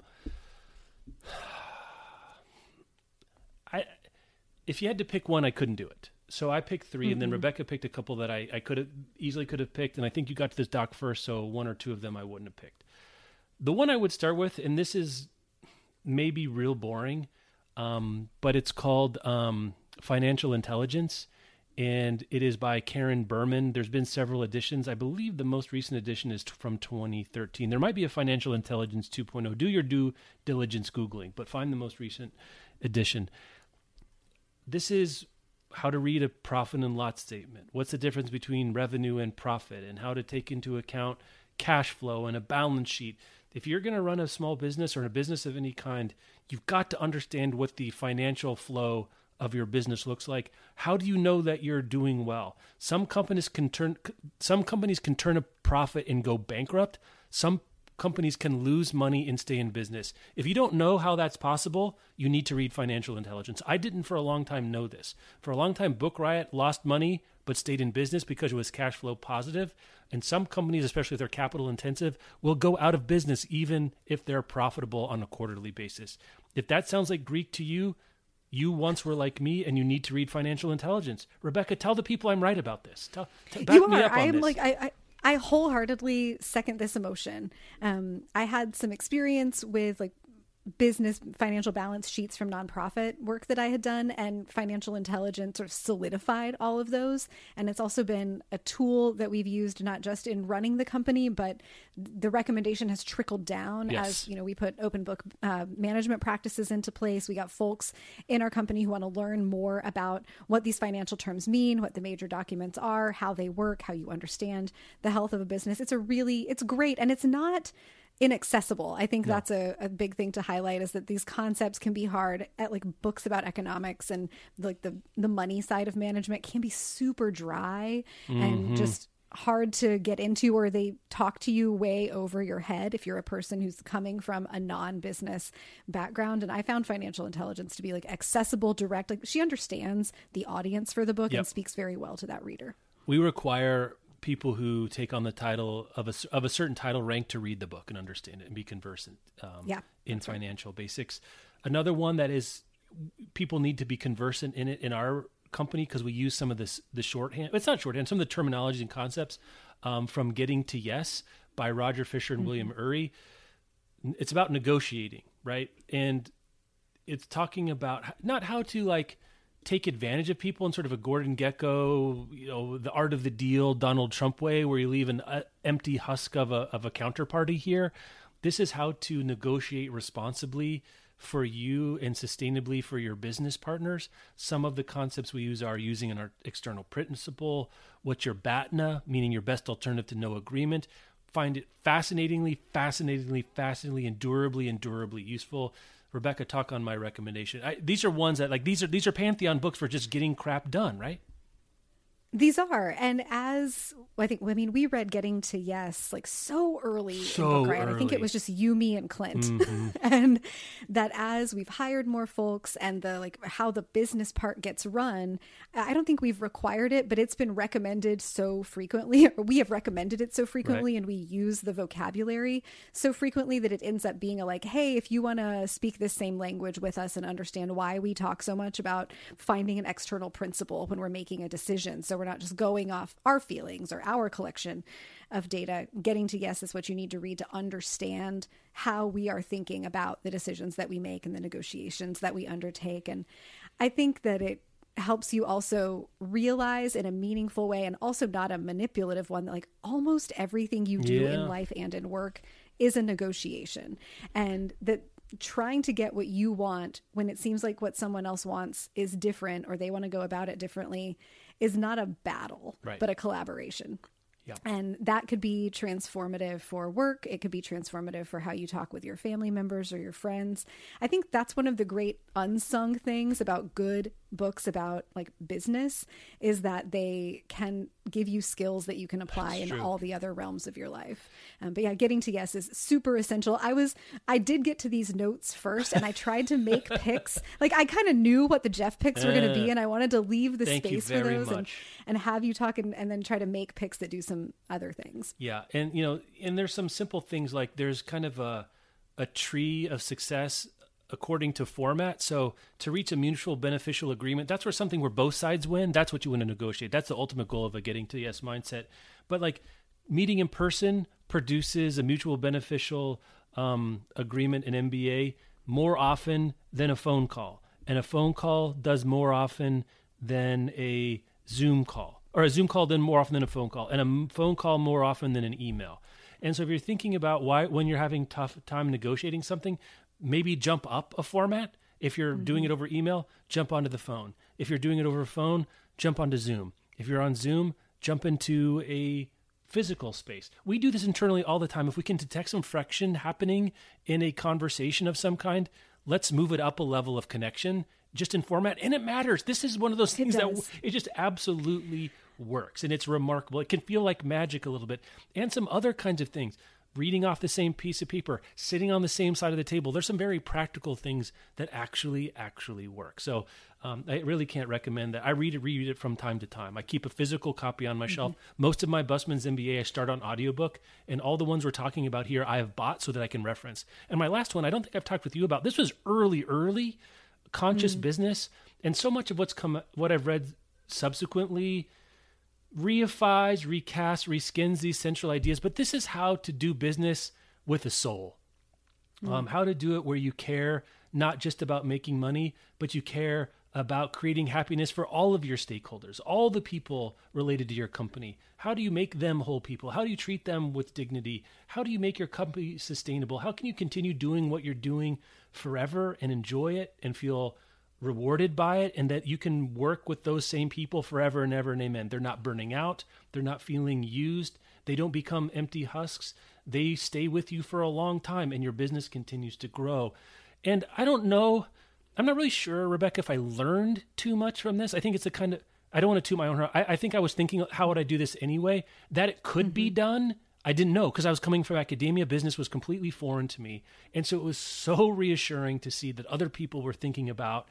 I, if you had to pick one, I couldn't do it. So I picked 3 mm-hmm. and then mm-hmm. Rebecca picked a couple that I, I could have easily could have picked, and I think you got to this doc first, so one or two of them I wouldn't have picked. The one I would start with, and this is maybe real boring, um, but it's called um, Financial Intelligence and it is by Karen Berman. There's been several editions. I believe the most recent edition is from 2013. There might be a Financial Intelligence 2.0. Do your due diligence Googling, but find the most recent edition. This is how to read a profit and loss statement. What's the difference between revenue and profit, and how to take into account cash flow and a balance sheet. If you're going to run a small business or a business of any kind, you've got to understand what the financial flow of your business looks like how do you know that you're doing well? Some companies can turn some companies can turn a profit and go bankrupt. Some companies can lose money and stay in business. If you don't know how that's possible you need to read financial intelligence. I didn't for a long time know this. For a long time book riot lost money but stayed in business because it was cash flow positive. And some companies especially if they're capital intensive will go out of business even if they're profitable on a quarterly basis. If that sounds like greek to you you once were like me and you need to read financial intelligence. Rebecca, tell the people I'm right about this. Tell, t- back you me up on I am this. like I, I I wholeheartedly second this emotion. Um, I had some experience with like business financial balance sheets from nonprofit work that I had done, and financial intelligence sort of solidified all of those. And it's also been a tool that we've used not just in running the company, but the recommendation has trickled down Yes. as you know we put open book uh, management practices into place. We got folks in our company who want to learn more about what these financial terms mean, what the major documents are, how they work, how you understand the health of a business. It's a really it's great, and it's not inaccessible. I think that's a, a big thing to highlight is that these concepts can be hard at like books about economics and like the the money side of management can be super dry and mm-hmm. just hard to get into or they talk to you way over your head if you're a person who's coming from a non-business background and I found financial intelligence to be like accessible direct like she understands the audience for the book Yep. and speaks very well to that reader. we require people who take on the title of a of a certain title rank to read the book and understand it and be conversant um, Yeah, in financial basics. Another one that is people need to be conversant in it in our company because we use some of this the shorthand. It's not shorthand. Some of the terminologies and concepts um, from Getting to Yes by Roger Fisher and William Ury. It's about negotiating, right? And it's talking about not how to like take advantage of people in sort of a Gordon Gekko, you know, the art of the deal, Donald Trump way, where you leave an uh, empty husk of a of a counterparty here. This is how to negotiate responsibly for you and sustainably for your business partners. Some of the concepts we use are using an external principle. What's your BATNA, meaning your best alternative to no agreement. Find it fascinatingly, fascinatingly, fascinatingly, and durably, and durably useful. Rebecca, talk on my recommendation. I, these are ones that like these are these are pantheon books for just getting crap done, right? These are, and as I think, I mean, we read "Getting to Yes" like so early in So Book Riot? I think it was just you, me, and Clint, Mm-hmm. and that as we've hired more folks and the like how the business part gets run, I don't think we've required it, but it's been recommended so frequently, or we have recommended it so frequently, and we use the vocabulary so frequently that it ends up being a like, hey, if you want to speak this same language with us and understand why we talk so much about finding an external principle when we're making a decision, so we're not just going off our feelings or our collection of data. Getting to yes is what you need to read to understand how we are thinking about the decisions that we make and the negotiations that we undertake. And I think that it helps you also realize in a meaningful way and also not a manipulative one that like almost everything you do Yeah. in life and in work is a negotiation and that trying to get what you want when it seems like what someone else wants is different or they want to go about it differently is not a battle Right. but a collaboration Yeah. and that could be transformative for work. It could be transformative for how you talk with your family members or your friends. I think that's one of the great unsung things about good books about like business is that they can give you skills that you can apply in all the other realms of your life. Um, but yeah, getting to yes is super essential. I was, I did get to these notes first and I tried to make picks. Like I kind of knew what the Jeff picks were going to be and I wanted to leave the Thank space for those and, and have you talk and, and then try to make picks that do some other things. Yeah, and you know, and there's some simple things like there's kind of a a tree of success according to format. So to reach a mutual beneficial agreement, that's where something where both sides win. That's what you want to negotiate. That's the ultimate goal of a getting to yes mindset. But like meeting in person produces a mutual beneficial um, agreement in MBA more often than a phone call, and a phone call does more often than a Zoom call, or a Zoom call then more often than a phone call, and a phone call more often than an email. And so if you're thinking about why when you're having tough time negotiating something, maybe jump up a format. If you're mm-hmm. doing it over email, jump onto the phone. If you're doing it over phone, jump onto Zoom. If you're on Zoom, jump into a physical space. We do this internally all the time. If we can detect some friction happening in a conversation of some kind, let's move it up a level of connection just in format. And it matters. This is one of those things that it just absolutely works and it's remarkable. It can feel like magic a little bit. And some other kinds of things. Reading off the same piece of paper, sitting on the same side of the table. There's some very practical things that actually, actually work. So um, I really can't recommend that. I read it, reread it from time to time. I keep a physical copy on my shelf. Most of my Busman's MBA I start on audiobook, and all the ones we're talking about here I have bought so that I can reference. And my last one, I don't think I've talked with you about. This was early, early conscious business, and so much of what's come, what I've read subsequently reifies, recasts, reskins these central ideas. But this is how to do business with a soul. um, how to do it where you care not just about making money, but you care about creating happiness for all of your stakeholders, all the people related to your company. How do you make them whole people? How do you treat them with dignity? How do you make your company sustainable? How can you continue doing what you're doing forever and enjoy it and feel rewarded by it and that you can work with those same people forever and ever and amen. They're not burning out, they're not feeling used, they don't become empty husks. They stay with you for a long time and your business continues to grow. And I don't know, I'm not really sure, Rebecca, if I learned too much from this. I think it's a kind of, I don't want to toot my own horn. I, I think I was thinking, how would I do this anyway? That it could mm-hmm. be done. I didn't know because I was coming from academia. Business was completely foreign to me. And so it was so reassuring to see that other people were thinking about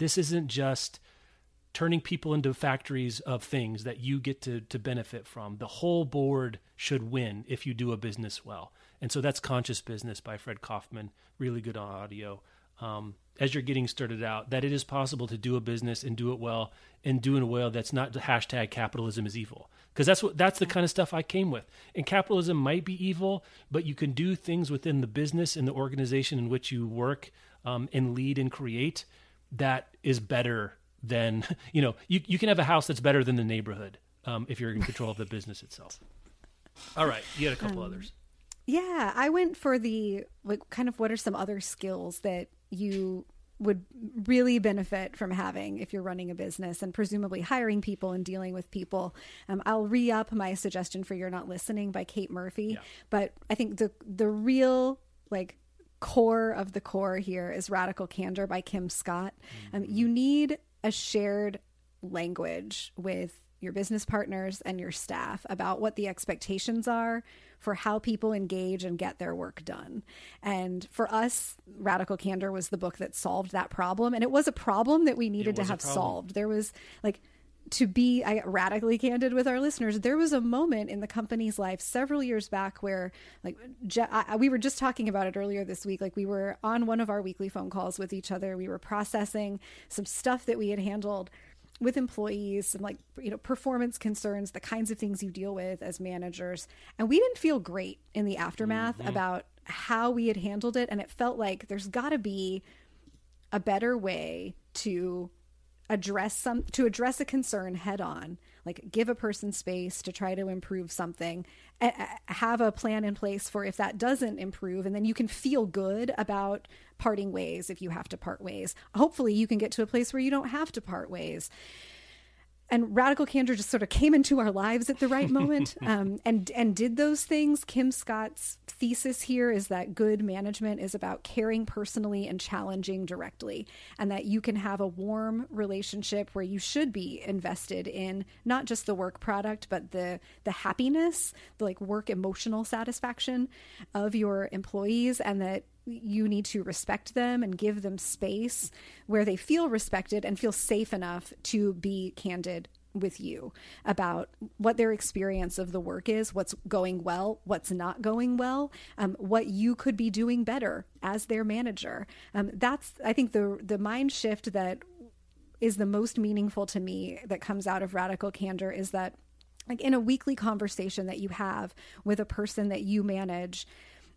this isn't just turning people into factories of things that you get to, to benefit from. The whole board should win if you do a business well. And so that's Conscious Business by Fred Kofman. really good on audio. Um, as you're getting started out, that it is possible to do a business and do it well and do it well that's not the hashtag capitalism is evil. Because that's what that's the kind of stuff I came with. And capitalism might be evil, but you can do things within the business and the organization in which you work um, and lead and create that is better than you know you, you can have a house that's better than the neighborhood um, if you're in control of the business itself all right you had a couple um, others yeah i went for the like kind of what are some other skills that you would really benefit from having if you're running a business and presumably hiring people and dealing with people. Um, I'll re up my suggestion for "You're Not Listening" by Kate Murphy, yeah. but I think the the real like core of the core here is Radical Candor by Kim Scott. Um, you need a shared language with your business partners and your staff about what the expectations are for how people engage and get their work done. And for us, Radical Candor was the book that solved that problem. And it was a problem that we needed to have solved. There was like to be I radically candid with our listeners, there was a moment in the company's life several years back where, like, Je- I, we were just talking about it earlier this week. Like, we were on one of our weekly phone calls with each other. We were processing some stuff that we had handled with employees, some like, you know, performance concerns, the kinds of things you deal with as managers. And we didn't feel great in the aftermath mm-hmm. about how we had handled it. And it felt like there's got to be a better way to address some to address a concern head on like give a person space to try to improve something have a plan in place for if that doesn't improve and then you can feel good about parting ways if you have to part ways. Hopefully you can get to a place where you don't have to part ways and radical candor just sort of came into our lives at the right moment um, and and did those things. Kim scott's thesis here is that good management is about caring personally and challenging directly and that you can have a warm relationship where you should be invested in not just the work product but the the happiness the like work emotional satisfaction of your employees and that you need to respect them and give them space where they feel respected and feel safe enough to be candid with you about what their experience of the work is, what's going well, what's not going well, um, what you could be doing better as their manager. Um, that's, I think, the the mind shift that is the most meaningful to me that comes out of radical candor is that like in a weekly conversation that you have with a person that you manage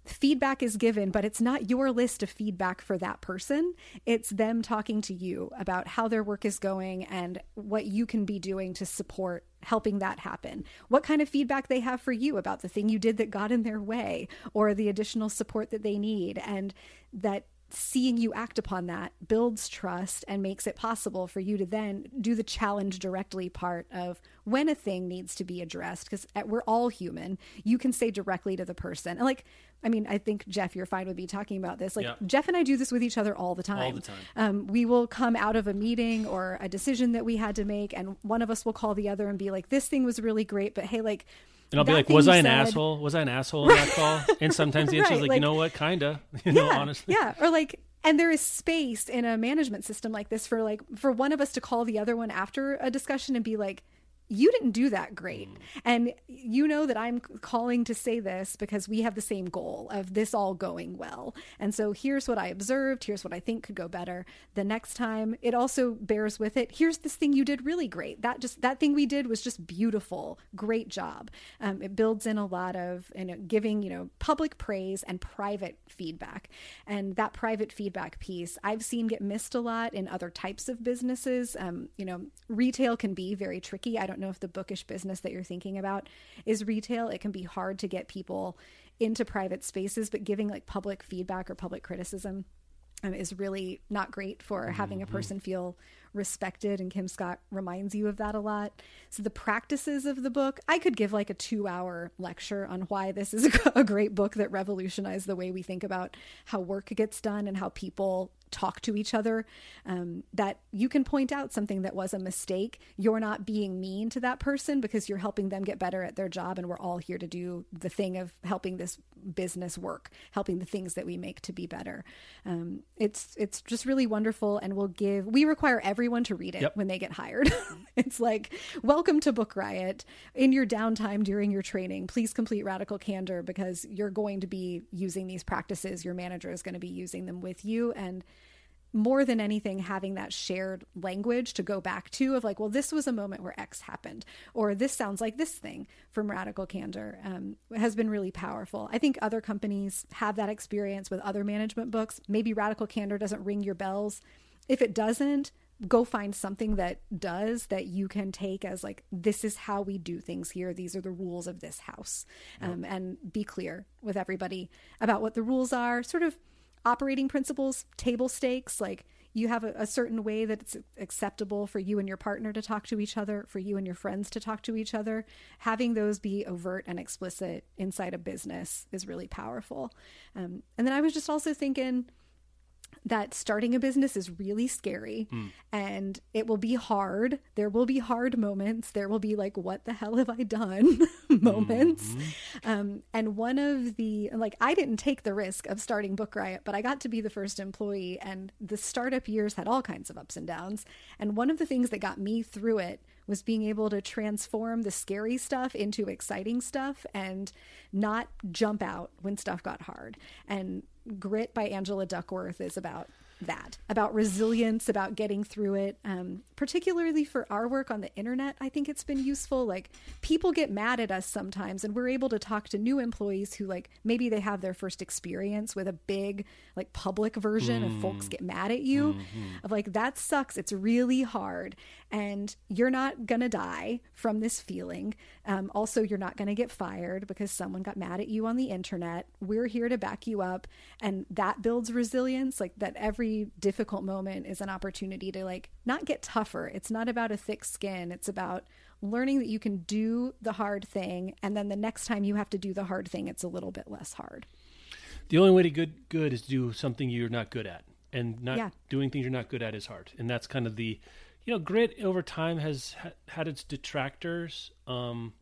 feedback is given, but it's not your list of feedback for that person. It's them talking to you about how their work is going and what you can be doing to support helping that happen. What kind of feedback they have for you about the thing you did that got in their way or the additional support that they need. And that seeing you act upon that builds trust and makes it possible for you to then do the challenge directly part of when a thing needs to be addressed because we're all human you can say directly to the person and like I mean, I think Jeff, you're fine with me talking about this. Like Jeff and I do this with each other all the time. All the time. Um, we will come out of a meeting or a decision that we had to make, and one of us will call the other and be like, "This thing was really great, but hey, like." And I'll be like, "Was I an said, asshole? Was I an asshole in that call?" And sometimes the answer right, is like, like, "You know what? Kinda." You know, yeah, honestly. Yeah, or like, and there is space in a management system like this for like for one of us to call the other one after a discussion and be like you didn't do that great. And you know that I'm calling to say this because we have the same goal of this all going well. And so here's what I observed. Here's what I think could go better. The next time it also bears with it. Here's this thing you did really great. That just, that thing we did was just beautiful. Great job. Um, it builds in a lot of, you know, giving, you know, public praise and private feedback. And that private feedback piece I've seen get missed a lot in other types of businesses. Um, you know, retail can be very tricky. I don't know if the bookish business that you're thinking about is retail. It can be hard to get people into private spaces, but giving like public feedback or public criticism um, is really not great for mm-hmm. having a mm-hmm. person feel respected. And Kim Scott reminds you of that a lot. So, the practices of the book, I could give like a two hour lecture on why this is a great book that revolutionized the way we think about how work gets done and how people talk to each other, um, that you can point out something that was a mistake. You're not being mean to that person because you're helping them get better at their job. And we're all here to do the thing of helping this business work, helping the things that we make to be better. Um, it's, it's just really wonderful. And we'll give, we require everyone to read it yep. when they get hired. it's like, welcome to Book Riot. In your downtime during your training, please complete Radical Candor because you're going to be using these practices. Your manager is going to be using them with you. And more than anything having that shared language to go back to of like well this was a moment where x happened or this sounds like this thing from radical candor um, has been really powerful i think other companies have that experience with other management books maybe radical candor doesn't ring your bells if it doesn't go find something that does that you can take as like this is how we do things here these are the rules of this house um, and be clear with everybody about what the rules are sort of operating principles, table stakes, like you have a, a, certain way that it's acceptable for you and your partner to talk to each other, for you and your friends to talk to each other. Having those be overt and explicit inside a business is really powerful. Um, and then I was just also thinking, that starting a business is really scary mm. and it will be hard. There will be hard moments. There will be like, what the hell have I done moments. Mm-hmm. Um, and one of the, like, I didn't take the risk of starting Book Riot, but I got to be the first employee. And the startup years had all kinds of ups and downs. And one of the things that got me through it was being able to transform the scary stuff into exciting stuff and not jump out when stuff got hard. And Grit by Angela Duckworth is about that about resilience, about getting through it. Um, particularly for our work on the internet, I think it's been useful. Like people get mad at us sometimes, and we're able to talk to new employees who like maybe they have their first experience with a big like public version mm. of folks get mad at you mm-hmm. of like that sucks. It's really hard, and you're not gonna die from this feeling. Um, also, you're not gonna get fired because someone got mad at you on the internet. We're here to back you up, and that builds resilience. Like that every difficult moment is an opportunity to like not get tougher. It's not about a thick skin. It's about learning that you can do the hard thing and then the next time you have to do the hard thing it's a little bit less hard. The only way to good good is to do something you're not good at. And not yeah. doing things you're not good at is hard. And that's kind of the you know, grit over time has ha- had its detractors. Um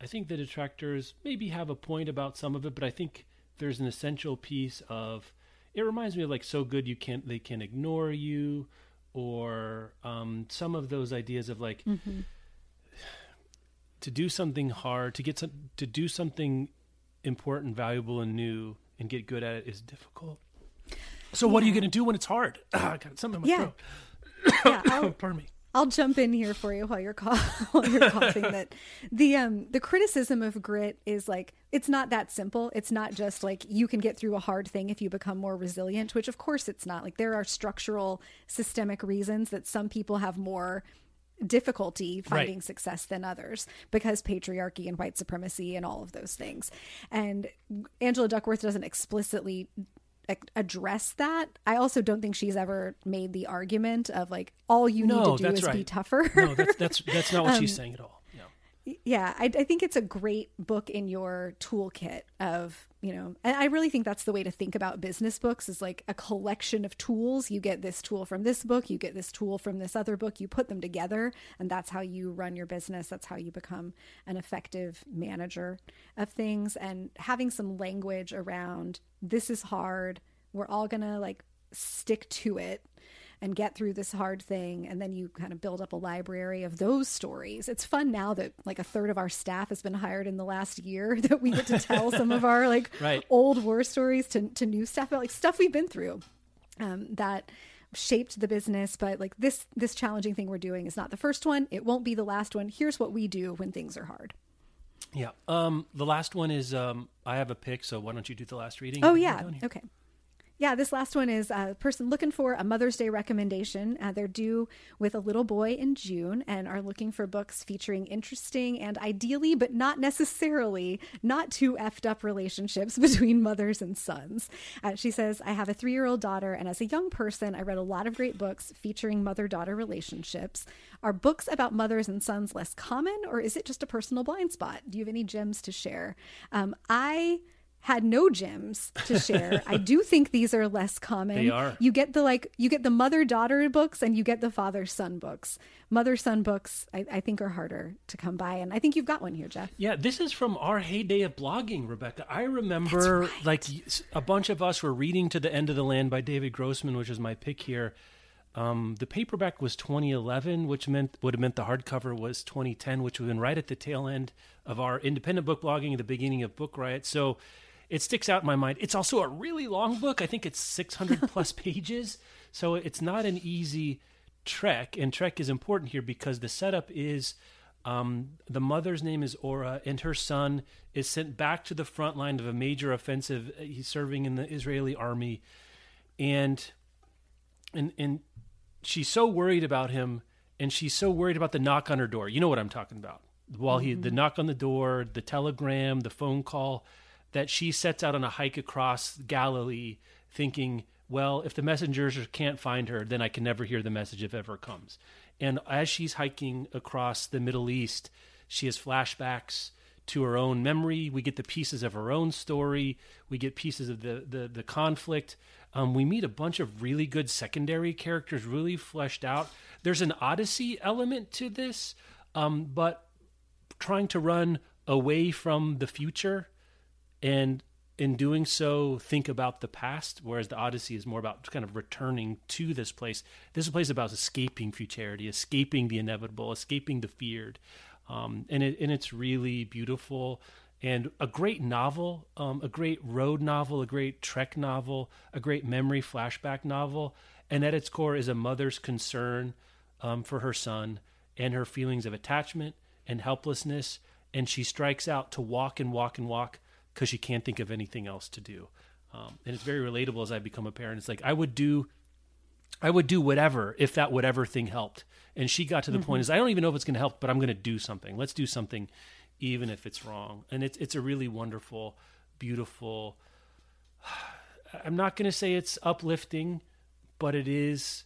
I think the detractors maybe have a point about some of it, but I think there's an essential piece of it reminds me of like so good you can't they can ignore you or um, some of those ideas of like mm-hmm. to do something hard to get some to do something important valuable and new and get good at it is difficult so yeah. what are you going to do when it's hard ah, i something in my yeah. throat yeah, pardon me I'll jump in here for you while you're, while you're coughing. that the um the criticism of grit is like it's not that simple. It's not just like you can get through a hard thing if you become more resilient, which of course it's not. Like there are structural systemic reasons that some people have more difficulty finding right. success than others because patriarchy and white supremacy and all of those things. And Angela Duckworth doesn't explicitly address that. I also don't think she's ever made the argument of like all you no, need to do is right. be tougher. no, that's that's that's not what um, she's saying at all. No. Yeah, I, I, think it's a great book in your toolkit of you know, I really think that's the way to think about business books is like a collection of tools. You get this tool from this book, you get this tool from this other book, you put them together, and that's how you run your business. That's how you become an effective manager of things. And having some language around this is hard, we're all gonna like stick to it. And get through this hard thing and then you kind of build up a library of those stories it's fun now that like a third of our staff has been hired in the last year that we get to tell some of our like Right. old war stories to, to new stuff about like stuff we've been through um, that shaped the business but like this this challenging thing we're doing is not the first one it won't be the last one here's what we do when things are hard Yeah. Um, the last one is um, I have a pick, so why don't you do the last reading? Oh yeah. Okay. Yeah, this last one is a person looking for a Mother's Day recommendation. Uh, they're due with a little boy in June and are looking for books featuring interesting and ideally, but not necessarily, not too effed up relationships between mothers and sons. Uh, she says, I have a three year old daughter, and as a young person, I read a lot of great books featuring mother daughter relationships. Are books about mothers and sons less common, or is it just a personal blind spot? Do you have any gems to share? Um, I had no gems to share. I do think these are less common. They are. You get the like you get the mother daughter books and you get the father son books. Mother son books I, I think are harder to come by, and I think you've got one here, Jeff. Yeah, this is from our heyday of blogging, Rebecca. I remember like a bunch of us were reading To the End of the Land by David Grossman, which is my pick here. Um, the paperback was 2011, which meant would have meant the hardcover was 2010, which would have been right at the tail end of our independent book blogging, the beginning of Book Riot. So it sticks out in my mind. It's also a really long book. I think it's 600 plus pages, so it's not an easy trek. And trek is important here because the setup is um, the mother's name is Ora, and her son is sent back to the front line of a major offensive. He's serving in the Israeli army, and and and she's so worried about him, and she's so worried about the knock on her door. You know what I'm talking about? While he the knock on the door, the telegram, the phone call, that she sets out on a hike across Galilee, thinking, well, if the messengers can't find her, then I can never hear the message if ever comes. And as she's hiking across the Middle East, she has flashbacks to her own memory. We get the pieces of her own story. We get pieces of the the, the conflict. Um, we meet a bunch of really good secondary characters, really fleshed out. There's an Odyssey element to this, um, but trying to run away from the future and in doing so think about the past whereas the odyssey is more about kind of returning to this place. This place is about escaping futurity escaping the inevitable escaping the feared. Um, and, it, and it's really beautiful. And a great novel um, a great road novel a great trek novel a great memory flashback novel. And at its core is a mother's concern um, for her son and her feelings of attachment and helplessness. And she strikes out to walk and walk and walk because she can't think of anything else to do. Um, and it's very relatable as i become a parent. It's like i would do i would do whatever if that whatever thing helped. And she got to the point is i don't even know if it's going to help but i'm going to do something. Let's do something even if it's wrong. And it's it's a really wonderful beautiful i'm not going to say it's uplifting but it is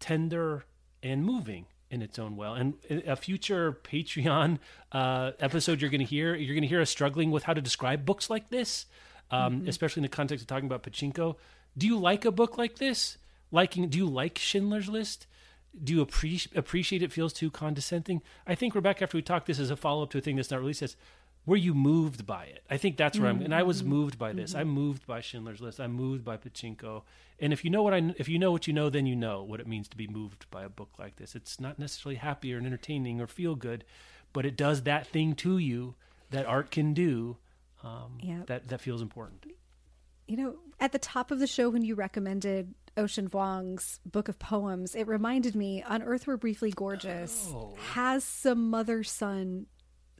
tender and moving in its own well. And a future Patreon uh, episode you're going to hear, you're going to hear us struggling with how to describe books like this, um, especially in the context of talking about pachinko. Do you like a book like this? Liking? Do you like Schindler's List? Do you appreciate appreciate it? Feels too condescending. I think Rebecca, after we talk, this is a follow up to a thing that's not released. Says, were you moved by it? I think that's where I'm, and I was moved by this. I'm moved by Schindler's List. I'm moved by Pachinko. And if you know what I, if you know what you know, then you know what it means to be moved by a book like this. It's not necessarily happy or entertaining or feel good, but it does that thing to you that art can do. Um, Yeah. That that feels important. You know, at the top of the show when you recommended Ocean Vuong's book of poems, it reminded me On Earth We're Briefly Gorgeous Oh. has some mother son.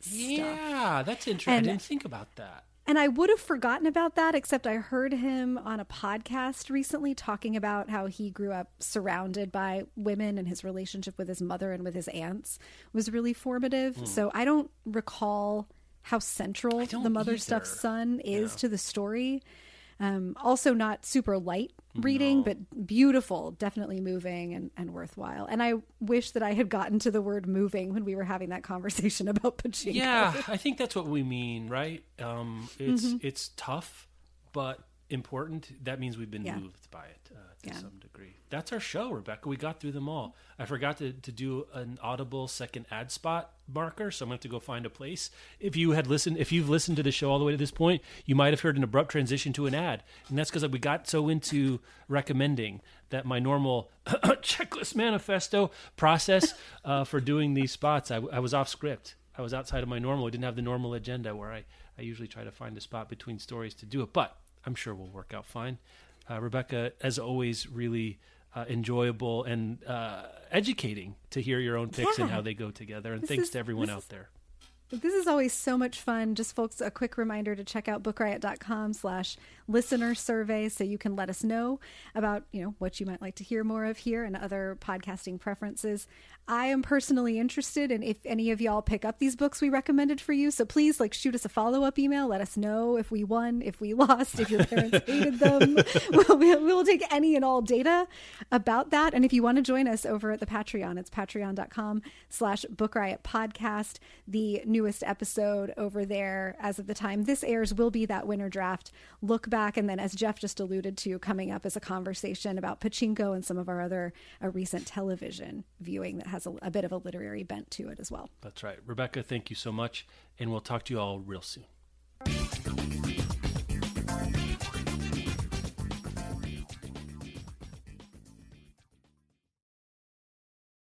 Yeah, that's interesting. I didn't think about that. And I would have forgotten about that, except I heard him on a podcast recently talking about how he grew up surrounded by women and his relationship with his mother and with his aunts was really formative. Hmm. So I don't recall how central the mother stuff either. son is to the story. Um, also, not super light reading, but beautiful, definitely moving and, and worthwhile. And I wish that I had gotten to the word moving when we were having that conversation about Pachinko. Yeah, I think that's what we mean, right? Um, it's Mm-hmm. it's tough, but important, that means we've been Yeah. moved by it uh, to Yeah. some degree. That's our show, Rebecca. We got through them all. I forgot to, to do an audible second ad spot marker, so I'm going to have to go find a place. If you had listened, if you've listened to the show all the way to this point, you might have heard an abrupt transition to an ad, and that's because we got so into recommending that my normal checklist manifesto process uh, for doing these spots, I, I was off script. I was outside of my normal. I didn't have the normal agenda where I, I usually try to find a spot between stories to do it, but I'm sure we'll work out fine. Uh, Rebecca, as always, really uh, enjoyable and uh, educating to hear your own picks and how they go together. And This thanks is- to everyone out is- there. This is always so much fun. Just folks, a quick reminder to check out bookriot.com slash listener survey so you can let us know about, you know, what you might like to hear more of here and other podcasting preferences. I am personally interested in if any of y'all pick up these books we recommended for you. So please like shoot us a follow-up email. Let us know if we won, if we lost, if your parents hated them. We'll, we will take any and all data about that. And if you want to join us over at the Patreon, it's patreon.com slash book riot podcast. The newest episode over there as of the time this airs will be that winter draft look back. And then as Jeff just alluded to, coming up is a conversation about Pachinko and some of our other uh, recent television viewing that has a, a bit of a literary bent to it as well. That's right. Rebecca, thank you so much. And we'll talk to you all real soon.